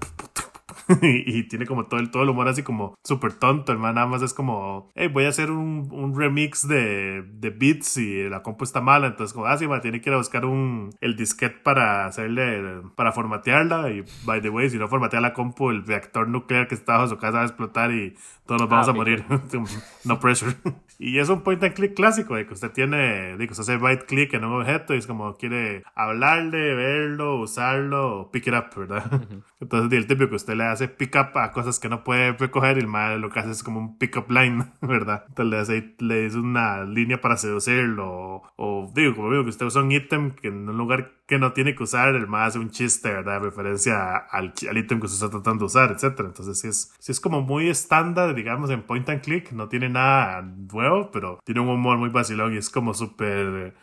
y, tiene como todo el, todo el humor así como súper tonto. El man nada más es como, hey, voy a hacer un, un remix de, de, beats y la compu está mala. Entonces, como, ah, sí, man, tiene que ir a buscar un, el disquete para hacerle, para formatearla. Y by the way, si no formatea la compu, el reactor nuclear que está bajo su casa va a explotar y todos nos vamos ah, a morir. no pressure. y es un point and click clásico de que usted tiene, digo, usted hace right click en un objeto y es como quiere hablarle, verlo, usarlo, pick it up, ¿verdad? Entonces, el típico que usted le hace pick up a cosas que no puede recoger y el mal lo que hace es como un pick up line, ¿verdad? Entonces le, le una línea para seducirlo o, digo, como digo, que usted usa un ítem que en un lugar que no tiene que usar, el más hace un chiste, ¿verdad? referencia al, al ítem que se está tratando de usar, etc. Entonces, sí es, sí es como muy estándar, digamos, en point and click. No tiene nada nuevo, pero tiene un humor muy vacilón y es como súper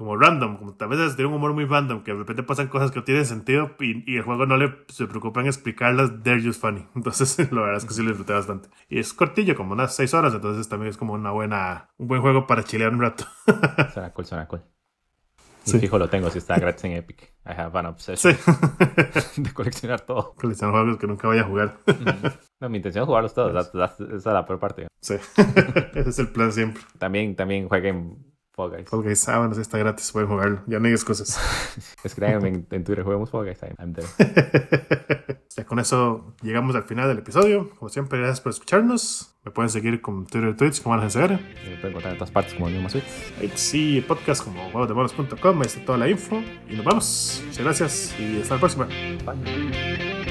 como random, como a veces tiene un humor muy random, que de repente pasan cosas que no tienen sentido y, el juego no le se preocupa en explicarlas, they're just funny. Entonces, la verdad es que sí lo disfruté bastante. Y es cortillo, como unas 6 horas, entonces también es como una buena, un buen juego para chilear un rato. suena cool, suena cool. Sí. fijo lo tengo si está gratis en Epic. I have an obsession sí. de coleccionar todo. Coleccionar juegos que nunca vaya a jugar. no, mi intención es jugarlos todos. Esa es la peor parte. Sí. Ese es el plan siempre. También, también jueguen Fall Guys. Fall Guys, ah, bueno, está gratis, pueden jugarlo. Ya no hay excusas. Escríbanme en, en Twitter, juguemos Fall Guys. I'm there. ya con eso llegamos al final del episodio. Como siempre, gracias por escucharnos. Me pueden seguir con Twitter y Twitch como van a hacer. Me pueden encontrar en todas partes como el mismo Ahí sí, podcast como huevosdemonos.com. Ahí está toda la info. Y nos vemos. Muchas gracias y hasta la próxima. Bye.